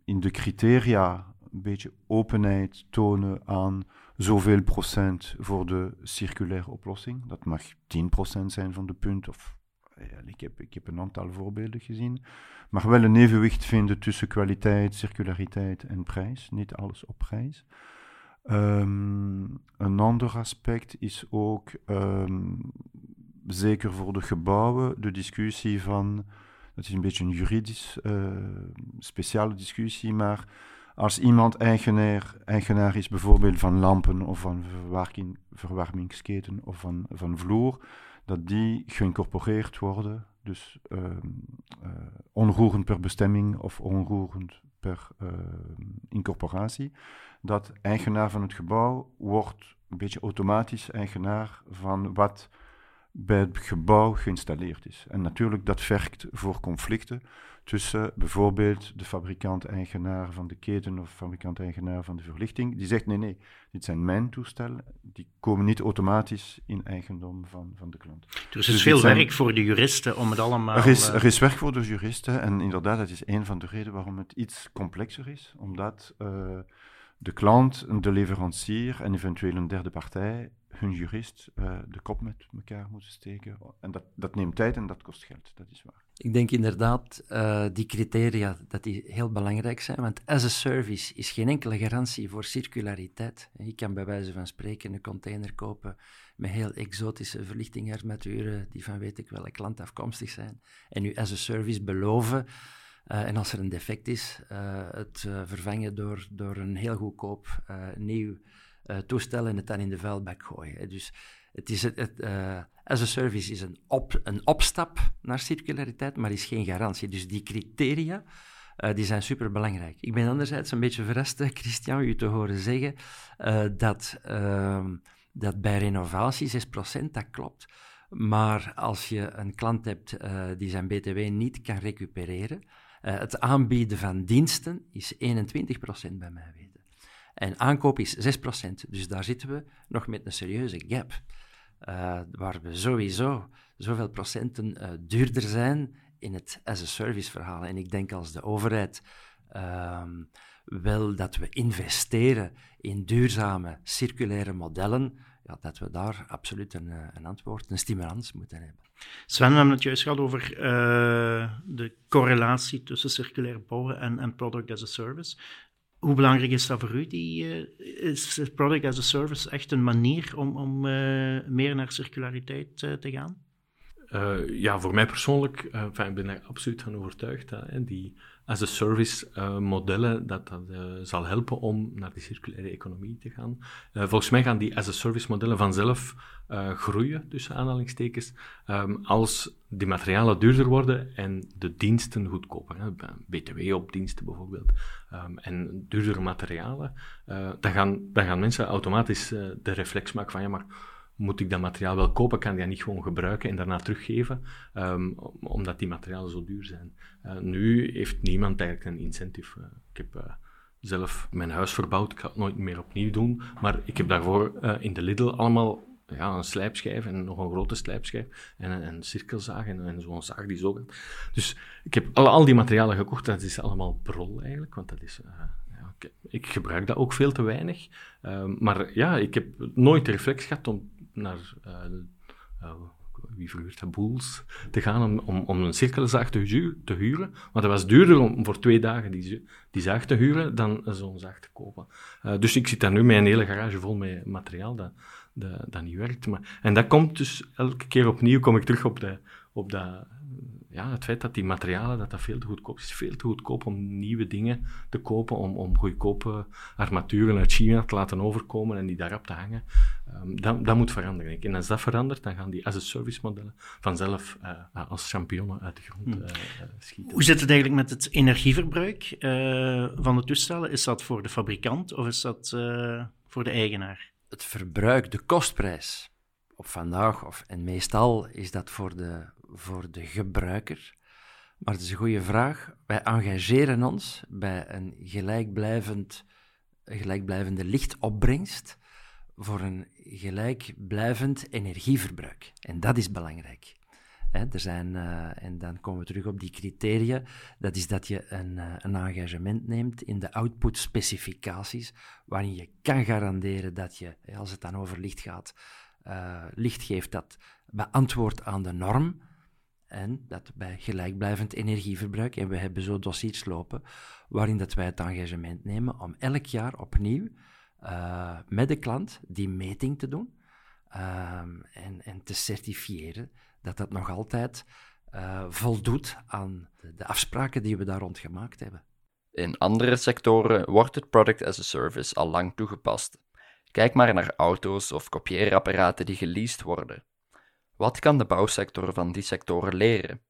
in de criteria een beetje openheid tonen aan zoveel procent voor de circulaire oplossing. Dat mag 10 procent zijn van de punt, of ik, heb, ik heb een aantal voorbeelden gezien. Maar wel een evenwicht vinden tussen kwaliteit, circulariteit en prijs. Niet alles op prijs. Um, een ander aspect is ook, um, zeker voor de gebouwen, de discussie van, dat is een beetje een juridisch uh, speciale discussie, maar als iemand eigenaar, eigenaar is bijvoorbeeld van lampen of van verwarming, verwarmingsketen of van, van vloer, dat die geïncorporeerd worden, dus uh, uh, onroerend per bestemming of onroerend per uh, incorporatie, dat eigenaar van het gebouw wordt een beetje automatisch eigenaar van wat bij het gebouw geïnstalleerd is. En natuurlijk, dat vergt voor conflicten tussen bijvoorbeeld de fabrikant-eigenaar van de keten of fabrikant-eigenaar van de verlichting. Die zegt, nee, nee, dit zijn mijn toestellen, die komen niet automatisch in eigendom van, van de klant. Dus er is dus veel werk voor de juristen om het allemaal... Er is, er is werk voor de juristen en inderdaad, dat is een van de redenen waarom het iets complexer is, omdat... Uh, de klant, de leverancier en eventueel een derde partij hun jurist uh, de kop met elkaar moeten steken. En dat, dat neemt tijd en dat kost geld, dat is waar. Ik denk inderdaad, uh, die criteria, dat die heel belangrijk zijn, want as a service is geen enkele garantie voor circulariteit. Je kan bij wijze van spreken een container kopen met heel exotische verlichtingarmaturen die van weet ik welke klant afkomstig zijn, en nu as a service beloven uh, en als er een defect is, uh, het vervangen door, door een heel goedkoop nieuw toestel en het dan in de vuilbak gooien. Dus het is het, het as a service is een, op, een opstap naar circulariteit, maar is geen garantie. Dus die criteria, die zijn superbelangrijk. Ik ben anderzijds een beetje verrast, Christian, u te horen zeggen dat, ehm, dat bij renovatie 6%, dat klopt. Maar als je een klant hebt die zijn BTW niet kan recupereren, het aanbieden van diensten is 21% bij mij weten. En aankoop is 6%. Dus daar zitten we nog met een serieuze gap. Uh, waar we sowieso zoveel procenten uh, duurder zijn in het as-a-service verhaal. En ik denk als de overheid uh, wil dat we investeren in duurzame, circulaire modellen, ja, dat we daar absoluut een, een antwoord, een stimulans moeten hebben. Sven, we hebben het juist gehad over de correlatie tussen circulair bouwen en, en product as a service. Hoe belangrijk is dat voor u? Die, uh, is product as a service echt een manier om, om uh, meer naar circulariteit te gaan? Ja, voor mij persoonlijk, ik ben er absoluut van overtuigd. Hè, die, as a service uh, modellen, dat dat zal helpen om naar die circulaire economie te gaan. Volgens mij gaan die as a service modellen vanzelf groeien, tussen aanhalingstekens, um, als die materialen duurder worden en de diensten goedkoper. Hè. BTW op diensten bijvoorbeeld. Um, en duurdere materialen, dan, gaan, dan gaan mensen automatisch de reflex maken van ja, maar moet ik dat materiaal wel kopen, kan ik dat niet gewoon gebruiken en daarna teruggeven, um, omdat die materialen zo duur zijn. Uh, nu heeft niemand eigenlijk een incentive. Uh, ik heb uh, zelf mijn huis verbouwd, ik ga het nooit meer opnieuw doen, maar ik heb daarvoor in de Lidl allemaal ja, een slijpschijf en nog een grote slijpschijf en een, cirkelzaag en, zo'n zaag die zo gaat. Dus ik heb al, al die materialen gekocht, dat is allemaal brol eigenlijk, want dat is ik gebruik dat ook veel te weinig. Uh, maar ja, ik heb nooit de reflex gehad om naar uh, wie verhuurt de boels te gaan om, om, om een cirkelzaag te, te, huren. Want het was duurder om voor twee dagen die, die zaag te huren dan zo'n zaag te kopen. Uh, dus ik zit daar nu met een hele garage vol met materiaal dat, dat, dat niet werkt. Maar, en dat komt dus elke keer opnieuw, kom ik terug op, de, op dat ja, het feit dat die materialen dat dat veel te goedkoop is. veel te goedkoop om nieuwe dingen te kopen, om, om goedkope armaturen uit China te laten overkomen en die daarop te hangen. Um, dat, dat moet veranderen. En als dat verandert, dan gaan die as-a-service modellen vanzelf uh, als championnen uit de grond uh, schieten. Hoe zit het eigenlijk met het energieverbruik uh, van de toestellen? Is dat voor de fabrikant of is dat voor de eigenaar? Het verbruik, de kostprijs op vandaag, of, en meestal is dat voor de voor de gebruiker? Maar het is een goede vraag. Wij engageren ons bij een gelijkblijvend, gelijkblijvende lichtopbrengst voor een gelijkblijvend energieverbruik. En dat is belangrijk. er zijn, uh, en dan komen we terug op die criteria. Dat is dat je een, uh, een engagement neemt in de output-specificaties, waarin je kan garanderen dat je, als het dan over licht gaat, uh, licht geeft dat beantwoordt aan de norm. En dat bij gelijkblijvend energieverbruik, en we hebben zo dossiers lopen, waarin dat wij het engagement nemen om elk jaar opnieuw uh, met de klant die meting te doen um, en, en te certifiëren dat dat nog altijd uh, voldoet aan de afspraken die we daar rond gemaakt hebben. In andere sectoren wordt het product as a service al lang toegepast. Kijk maar naar auto's of kopieerapparaten die geleased worden. Wat kan de bouwsector van die sectoren leren?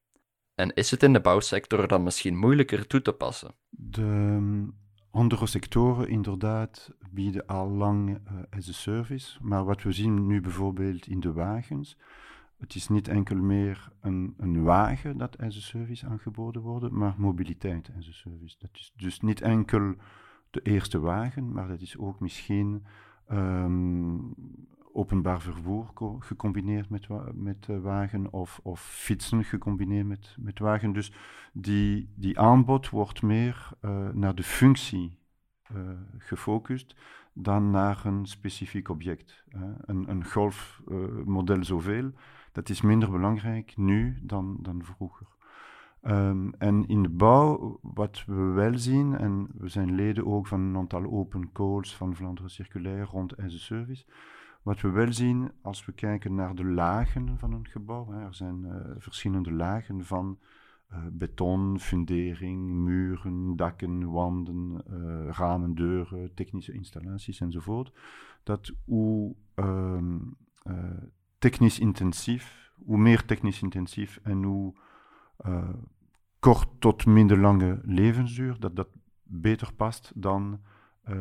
En is het in de bouwsector dan misschien moeilijker toe te passen? De ehm, andere sectoren inderdaad bieden al lang uh, as a service, maar wat we zien nu bijvoorbeeld in de wagens, Het is niet enkel meer een, een wagen dat as a service aangeboden wordt, maar mobiliteit as a service. Dat is dus niet enkel de eerste wagen, maar dat is ook misschien ehm, openbaar vervoer gecombineerd met, met uh, wagen of, of fietsen gecombineerd met, met wagen. Dus die, die aanbod wordt meer uh, naar de functie uh, gefocust dan naar een specifiek object. Een, een golfmodel zoveel, dat is minder belangrijk nu dan, dan vroeger. Um, en in de bouw, wat we wel zien, en we zijn leden ook van een aantal open calls van Vlaanderen Circulair rond as a service, wat we wel zien als we kijken naar de lagen van een gebouw, hè, er zijn uh, verschillende lagen van uh, beton, fundering, muren, dakken, wanden, uh, ramen, deuren, technische installaties enzovoort, dat hoe um, technisch intensief, hoe meer technisch intensief en hoe kort tot minder lange levensduur, dat dat beter past dan uh,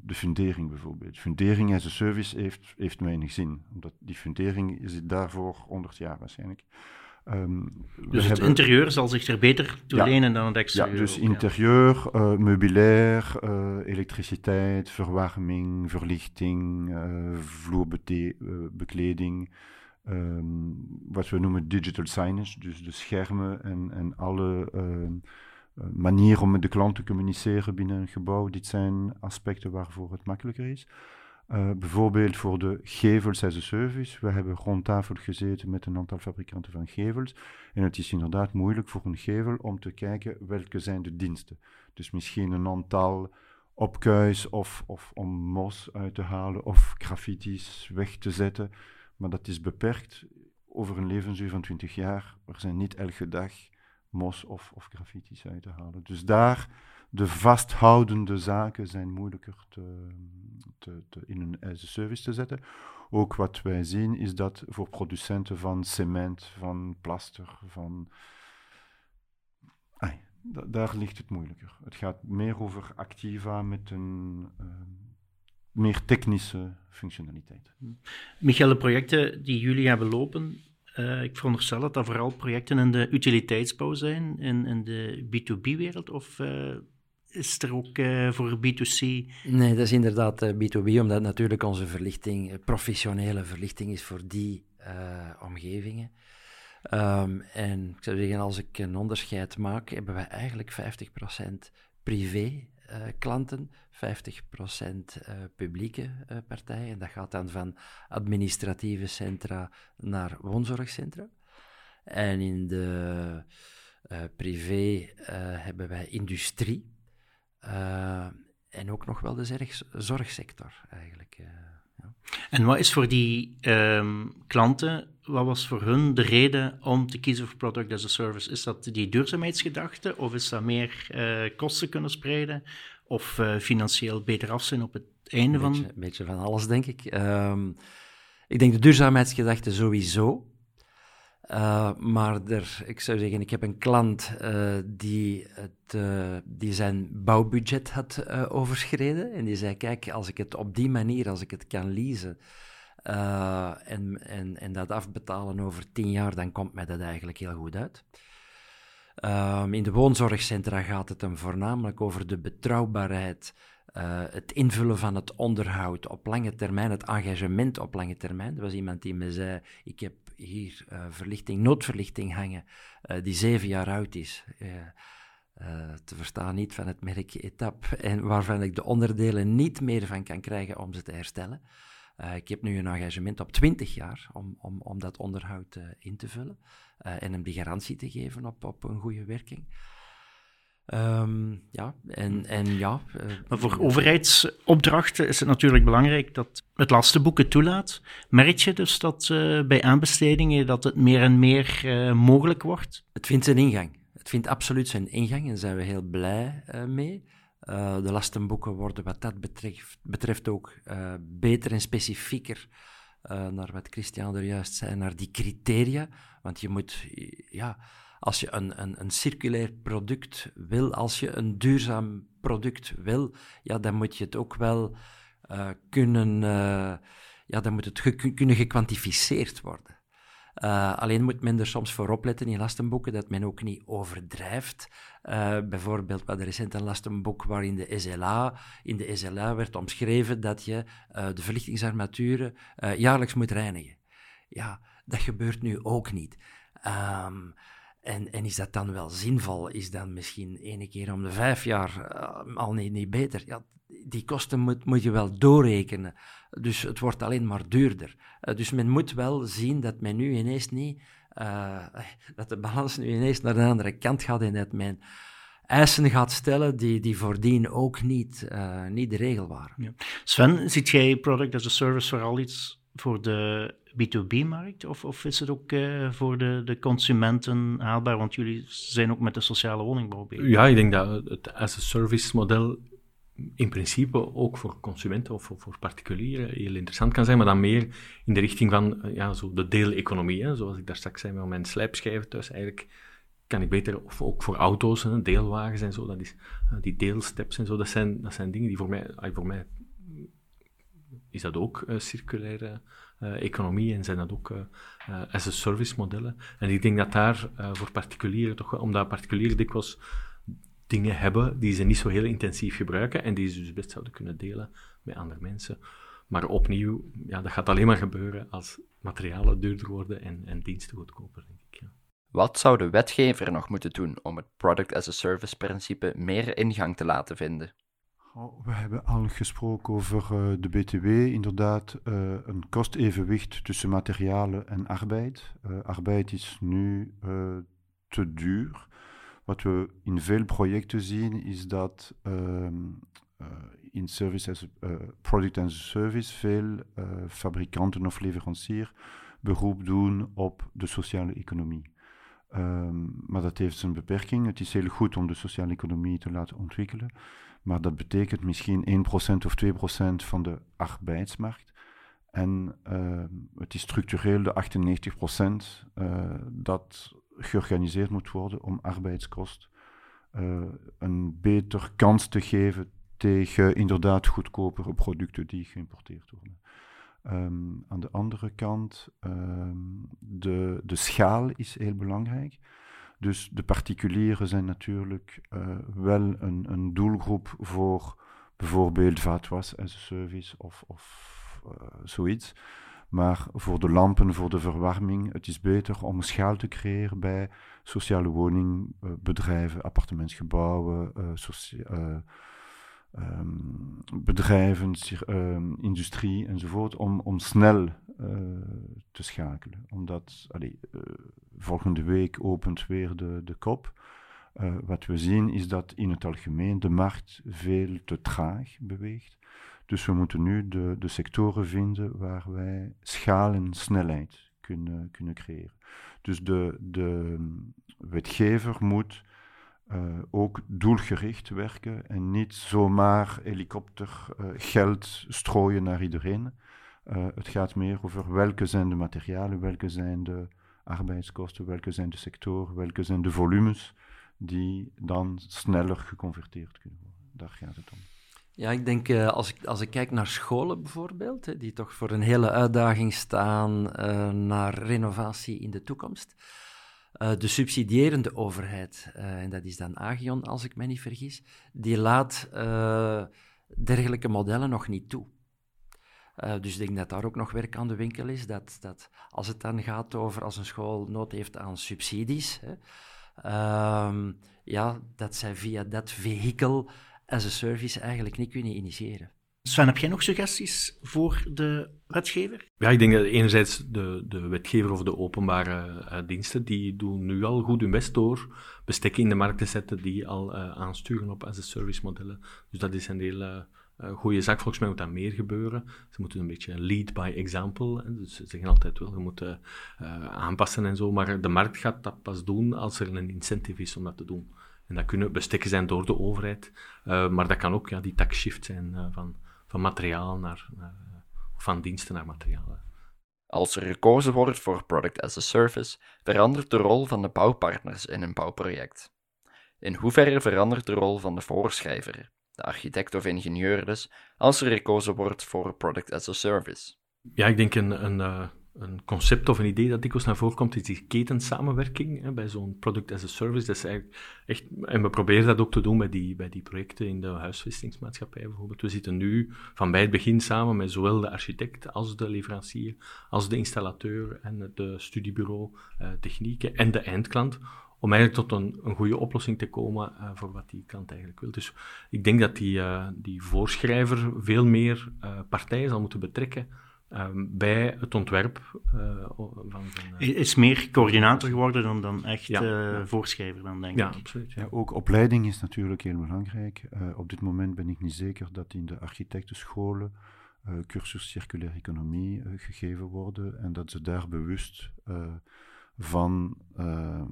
de fundering bijvoorbeeld. Fundering as a service heeft, heeft weinig zin, omdat die fundering zit daarvoor 100 jaar waarschijnlijk. Um, dus het interieur zal zich er beter toe ja, lenen dan het exterieur? Ja, dus interieur, uh, meubilair, uh, elektriciteit, verwarming, verlichting, vloerbekleding, um, wat we noemen digital signage, dus de schermen en, en alle manieren om met de klant te communiceren binnen een gebouw. Dit zijn aspecten waarvoor het makkelijker is. Uh, bijvoorbeeld voor de gevels as a service. We hebben rond tafel gezeten met een aantal fabrikanten van gevels. En het is inderdaad moeilijk voor een gevel om te kijken welke zijn de diensten. Dus misschien een aantal opkuis of, of om mos uit te halen of graffiti's weg te zetten. Maar dat is beperkt over een levensduur van 20 jaar. Er zijn niet elke dag mos of, of graffiti's uit te halen. Dus daar, de vasthoudende zaken zijn moeilijker te, te, in een service te zetten. Ook wat wij zien is dat voor producenten van cement, van plaster, van... Ay, daar ligt het moeilijker. Het gaat meer over activa met een... Uh, meer technische functionaliteit. Michael, de projecten die jullie hebben lopen, uh, ik veronderstel dat dat vooral projecten in de utiliteitsbouw zijn, in, in de B2B-wereld, of uh, is er ook uh, voor B2C? Nee, dat is inderdaad B2B, omdat natuurlijk onze verlichting, professionele verlichting is voor die omgevingen. Um, en ik zou zeggen, als ik een onderscheid maak, hebben wij eigenlijk 50% privé uh, klanten, 50% uh, publieke uh, partijen. En dat gaat dan van administratieve centra naar woonzorgcentra. En in de privé hebben wij industrie. en ook nog wel de zorg, zorgsector eigenlijk. En wat is voor die um, klanten, wat was voor hun de reden om te kiezen voor Product as a Service? Is dat die duurzaamheidsgedachte of is dat meer uh, kosten kunnen spreiden of uh, financieel beter af zijn op het einde van... Een beetje van alles, denk ik. Um, ik denk de duurzaamheidsgedachte sowieso. Uh, maar er, ik zou zeggen, ik heb een klant uh, die, het, uh, die zijn bouwbudget had overschreden. En die zei, kijk, als ik het op die manier, als ik het kan leasen en, en, en dat afbetalen over tien jaar, dan komt mij dat eigenlijk heel goed uit. Um, in de woonzorgcentra gaat het hem voornamelijk over de betrouwbaarheid, het invullen van het onderhoud op lange termijn, het engagement op lange termijn. Er was iemand die me zei, ik heb hier uh, verlichting, noodverlichting hangen, uh, die zeven jaar oud is. te verstaan niet van het merk Etap en waarvan ik de onderdelen niet meer van kan krijgen om ze te herstellen. ik heb nu een engagement op 20 jaar om, om, om dat onderhoud in te vullen. En hem die garantie te geven op, op een goede werking. Um, ja, en, en ja. Uh, maar voor overheidsopdrachten is het natuurlijk belangrijk dat het lastenboek het toelaat. Merk je dus dat uh, bij aanbestedingen dat het meer en meer mogelijk wordt? Het vindt zijn ingang. Het vindt absoluut zijn ingang en daar zijn we heel blij mee. de lastenboeken worden wat dat betreft, betreft ook beter en specifieker naar wat Christian er juist zei, naar die criteria. Want je moet, ja, als je een, een, een circulair product wil, als je een duurzaam product wil, ja, dan moet je het ook wel uh, kunnen, uh, ja, dan moet het kunnen gekwantificeerd worden. Uh, alleen moet men er soms voor opletten in lastenboeken dat men ook niet overdrijft. Uh, bijvoorbeeld, we recent een lastenboek waarin de SLA, in de SLA werd omschreven dat je de verlichtingsarmaturen jaarlijks moet reinigen. Ja, dat gebeurt nu ook niet. Um, en, en is dat dan wel zinvol? Is dan misschien ene keer om de vijf jaar al niet, niet beter? Ja, die kosten moet, moet je wel doorrekenen. Dus het wordt alleen maar duurder. Uh, dus men moet wel zien dat men nu ineens niet, uh, dat de balans nu ineens naar de andere kant gaat en dat men eisen gaat stellen die, die voordien ook niet, niet de regel waren. Sven, ziet jij product as a service vooral iets voor de B2B-markt? Of, of is het ook uh, voor de, de consumenten haalbaar? Want jullie zijn ook met de sociale woningbouw bezig. Ja, ik denk dat het as-a-service model in principe ook voor consumenten of voor, particulieren heel interessant kan zijn, maar dan meer in de richting van eh, ja, zo de deeleconomie. Hè. Zoals ik daar straks zei met mijn slijpschijven thuis, eigenlijk kan ik beter, of ook voor auto's, deelwagens en zo, dat is, uh, die deelsteps en zo, dat zijn, dat zijn dingen die voor mij, voor mij is dat ook uh, circulaire economie en zijn dat ook as-a-service modellen. En ik denk dat daar voor particulieren toch, omdat particulieren dikwijls dingen hebben die ze niet zo heel intensief gebruiken en die ze dus best zouden kunnen delen met andere mensen. Maar opnieuw, ja, dat gaat alleen maar gebeuren als materialen duurder worden en, en diensten goedkoper, denk ik. Ja. Wat zou de wetgever nog moeten doen om het product as a service principe meer ingang te laten vinden? We hebben al gesproken over uh, de BTW, inderdaad uh, een kostevenwicht tussen materialen en arbeid. Uh, arbeid is nu te duur. Wat we in veel projecten zien is dat uh, in service as uh, product as service veel fabrikanten of leveranciers beroep doen op de sociale economie. Um, maar dat heeft zijn beperking. Het is heel goed om de sociale economie te laten ontwikkelen, maar dat betekent misschien 1% of 2% van de arbeidsmarkt. En uh, het is structureel de 98% uh, dat georganiseerd moet worden om arbeidskost uh, een beter kans te geven tegen inderdaad goedkopere producten die geïmporteerd worden. Um, aan de andere kant, um, de, de schaal is heel belangrijk. Dus de particulieren zijn natuurlijk uh, wel een, een, doelgroep voor bijvoorbeeld vaatwas as a service of, of uh, zoiets. Maar voor de lampen, voor de verwarming, het is beter om schaal te creëren bij sociale woningbedrijven, appartementsgebouwen, uh, um, bedrijven, um, industrie enzovoort, om, om snel uh, te schakelen. Omdat uh, volgende week opent weer de, de kop. wat we zien is dat in het algemeen de markt veel te traag beweegt. Dus we moeten nu de, de sectoren vinden waar wij schaal en snelheid kunnen, kunnen creëren. Dus de, de wetgever moet uh, ook doelgericht werken en niet zomaar helikoptergeld uh, strooien naar iedereen. Uh, het gaat meer over welke zijn de materialen, welke zijn de arbeidskosten, welke zijn de sectoren, welke zijn de volumes die dan sneller geconverteerd kunnen worden. Daar gaat het om. Ja, ik denk als, ik, als ik kijk naar scholen bijvoorbeeld, die toch voor een hele uitdaging staan naar renovatie in de toekomst. Uh, de subsidierende overheid, en dat is dan Agion als ik me niet vergis, die laat dergelijke modellen nog niet toe. dus ik denk dat daar ook nog werk aan de winkel is. Dat, dat als het dan gaat over als een school nood heeft aan subsidies, hè, ehm, ja, dat zij via dat vehikel as a service eigenlijk niet kunnen initiëren. Sven, heb jij nog suggesties voor de wetgever? Ja, ik denk dat enerzijds de, de wetgever of de openbare uh, diensten, die doen nu al goed hun best door bestekken in de markt te zetten die al uh, aansturen op as-a-service modellen. Dus dat is een hele uh, goede zaak. Volgens mij moet dat meer gebeuren. Ze moeten een beetje lead by example. Dus ze zeggen altijd wel, je moet aanpassen en zo, maar de markt gaat dat pas doen als er een incentive is om dat te doen. En dat kunnen bestekken zijn door de overheid, maar dat kan ook ja, die tax shift zijn van, van materiaal naar, naar van diensten naar materiaal. Als er gekozen wordt voor Product as a Service, verandert de rol van de bouwpartners in een bouwproject. In hoeverre verandert de rol van de voorschrijver, de architect of ingenieur dus, als er gekozen wordt voor Product as a Service? Ja, ik denk een, een een concept of een idee dat dikwijls naar voren komt, is die ketensamenwerking hè, bij zo'n product as a service. Dat is echt, en we proberen dat ook te doen bij die, bij die projecten in de huisvestingsmaatschappij bijvoorbeeld. We zitten nu van bij het begin samen met zowel de architect als de leverancier, als de installateur en het studiebureau, uh, technieken en de eindklant, om eigenlijk tot een, goede oplossing te komen uh, voor wat die klant eigenlijk wil. Dus ik denk dat die, uh, die voorschrijver veel meer uh, partijen zal moeten betrekken um, bij het ontwerp. van, van is meer coördinator geworden dan, dan echt ja, ja. voorschrijver, dan denk ja, ik. Absoluut, ja, ook opleiding is natuurlijk heel belangrijk. op dit moment ben ik niet zeker dat in de architectenscholen cursus circulaire economie gegeven worden en dat ze daar bewust van uh,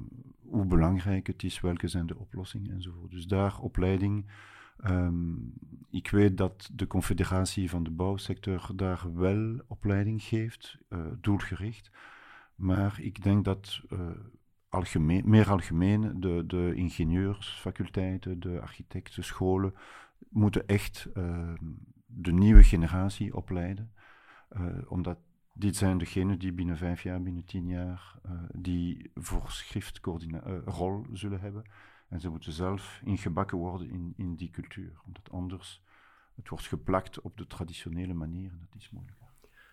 hoe belangrijk het is, welke zijn de oplossingen enzovoort. Dus daar opleiding. Um, ik weet dat de Confederatie van de Bouwsector daar wel opleiding geeft, uh, doelgericht. Maar ik denk dat uh, algemeen, meer algemeen de, de ingenieursfaculteiten, de architectenscholen, moeten echt de nieuwe generatie opleiden. omdat dit zijn degenen die binnen vijf jaar, binnen tien jaar, die voorschriftrol zullen hebben. En ze moeten zelf ingebakken worden in, in die cultuur. Omdat anders het wordt geplakt op de traditionele manier. Dat is moeilijk.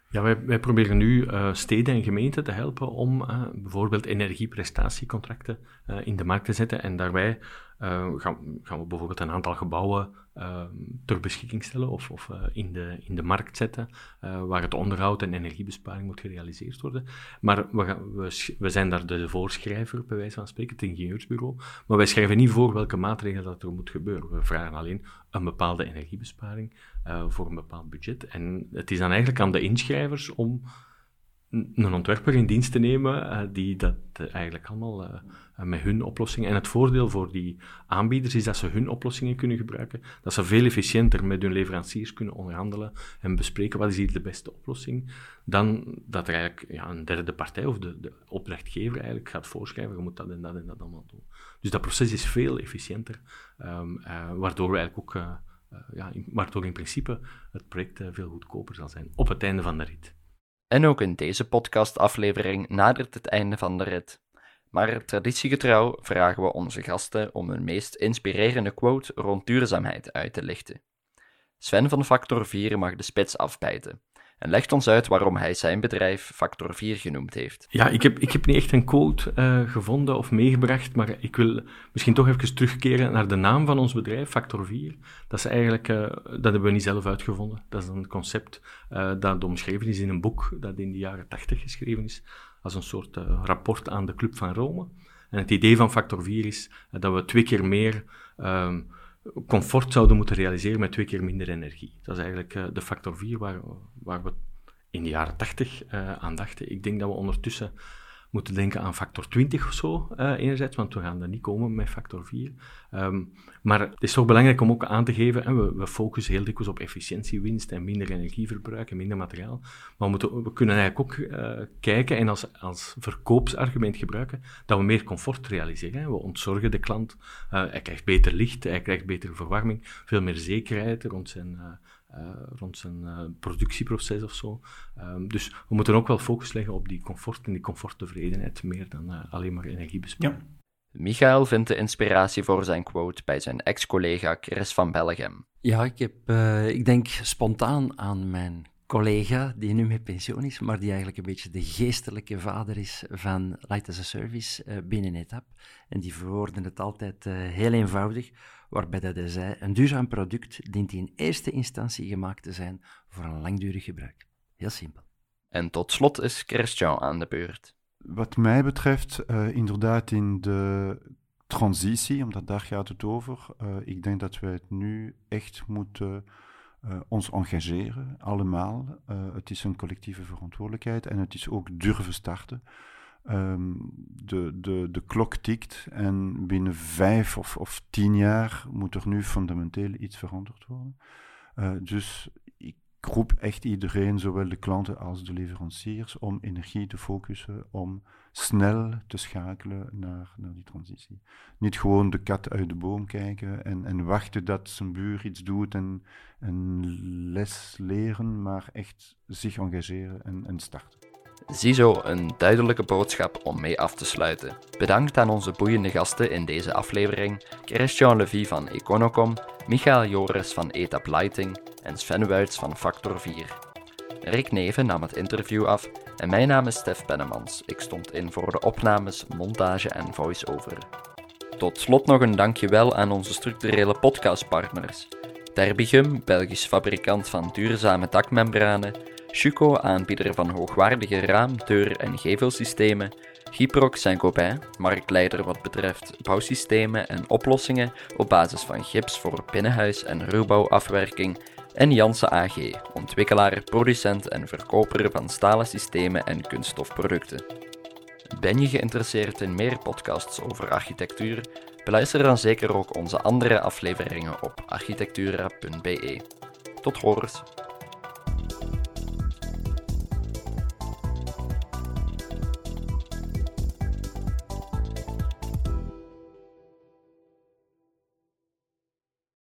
Ja, wij, wij proberen nu uh, steden en gemeenten te helpen om uh, bijvoorbeeld energieprestatiecontracten uh, in de markt te zetten. En daarbij gaan, gaan, we bijvoorbeeld een aantal gebouwen ter beschikking stellen of, of in, de, in de markt zetten, waar het onderhoud en energiebesparing moet gerealiseerd worden. Maar we, we, zijn daar de voorschrijver, bij wijze van spreken, het ingenieursbureau. Maar wij schrijven niet voor welke maatregelen dat er moet gebeuren. We vragen alleen een bepaalde energiebesparing uh, voor een bepaald budget. En het is dan eigenlijk aan de inschrijvers om een ontwerper in dienst te nemen uh, die dat uh, eigenlijk allemaal met hun oplossingen. En het voordeel voor die aanbieders is dat ze hun oplossingen kunnen gebruiken, dat ze veel efficiënter met hun leveranciers kunnen onderhandelen en bespreken wat is hier de beste oplossing, dan dat er eigenlijk ja, een derde partij of de, de opdrachtgever eigenlijk gaat voorschrijven, je moet dat en dat en dat allemaal doen. Dus dat proces is veel efficiënter, um, waardoor we eigenlijk ook uh, ja, waardoor in principe het project uh, veel goedkoper zal zijn op het einde van de rit. En ook in deze podcastaflevering nadert het einde van de rit. Maar traditiegetrouw vragen we onze gasten om hun meest inspirerende quote rond duurzaamheid uit te lichten. Sven van Factor 4 mag de spits afbijten en legt ons uit waarom hij zijn bedrijf Factor 4 genoemd heeft. Ja, ik heb, ik heb niet echt een quote uh, gevonden of meegebracht, maar ik wil misschien toch even terugkeren naar de naam van ons bedrijf, Factor 4. Dat is eigenlijk, uh, dat hebben we niet zelf uitgevonden. Dat is een concept uh, dat omschreven is in een boek dat in de jaren 80 geschreven is, als een soort rapport aan de Club van Rome. En het idee van Factor 4 is dat we twee keer meer ehm, comfort zouden moeten realiseren met twee keer minder energie. Dat is eigenlijk uh, de factor 4 waar, waar we in de jaren 80 uh, aan dachten. Ik denk dat we ondertussen moeten denken aan factor 20 of zo, uh, enerzijds, want we gaan er niet komen met factor 4. Um, ehm, maar het is toch belangrijk om ook aan te geven, en we, we, focussen heel dikwijls op efficiëntiewinst en minder energieverbruik en minder materiaal, maar we, kunnen eigenlijk ook uh, kijken en als, als verkoopsargument gebruiken dat we meer comfort realiseren. Hè. We ontzorgen de klant, uh, hij krijgt beter licht, hij krijgt betere verwarming, veel meer zekerheid rond zijn rond zijn uh, productieproces of zo. Um, dus we moeten ook wel focus leggen op die comfort en die comforttevredenheid, meer dan uh, alleen maar energiebesparing. Ja. Michael vindt de inspiratie voor zijn quote bij zijn ex-collega Chris van Bellegem. Ja, ik, heb, ik denk spontaan aan mijn collega, die nu met pensioen is, maar die eigenlijk een beetje de geestelijke vader is van Light as a Service binnen ETAP. En die verwoorden het altijd heel eenvoudig waarbij dat hij zei, een duurzaam product dient in eerste instantie gemaakt te zijn voor een langdurig gebruik. Heel simpel. En tot slot is Christian aan de beurt. Wat mij betreft, uh, inderdaad in de transitie, omdat daar gaat het over. Uh, ik denk dat wij het nu echt moeten uh, ons engageren, allemaal. het is een collectieve verantwoordelijkheid en het is ook durven starten. Um, de, de, de klok tikt en binnen vijf of, of tien jaar moet er nu fundamenteel iets veranderd worden. Uh, dus roep echt iedereen, zowel de klanten als de leveranciers, om energie te focussen, om snel te schakelen naar, naar die transitie. Niet gewoon de kat uit de boom kijken en, en wachten dat zijn buur iets doet en, en les leren, maar echt zich engageren en, en starten. Ziezo een duidelijke boodschap om mee af te sluiten. Bedankt aan onze boeiende gasten in deze aflevering: Christian Levy van Econocom, Michael Joris van ETAP Lighting en Sven Wuits van Factor 4. Rick Neven nam het interview af en mijn naam is Stef Pennemans. Ik stond in voor de opnames, montage en voice-over. Tot slot nog een dankjewel aan onze structurele podcastpartners. Terbigum, Belgisch fabrikant van duurzame dakmembranen, Chuco, aanbieder van hoogwaardige raam-, deur- en gevelsystemen, Gyprox Saint-Gobain, marktleider wat betreft bouwsystemen en oplossingen op basis van gips voor binnenhuis- en ruwbouwafwerking, en Janssen AG, ontwikkelaar, producent en verkoper van stalen systemen en kunststofproducten. Ben je geïnteresseerd in meer podcasts over architectuur? Beluister dan zeker ook onze andere afleveringen op architectura.be. Tot horens!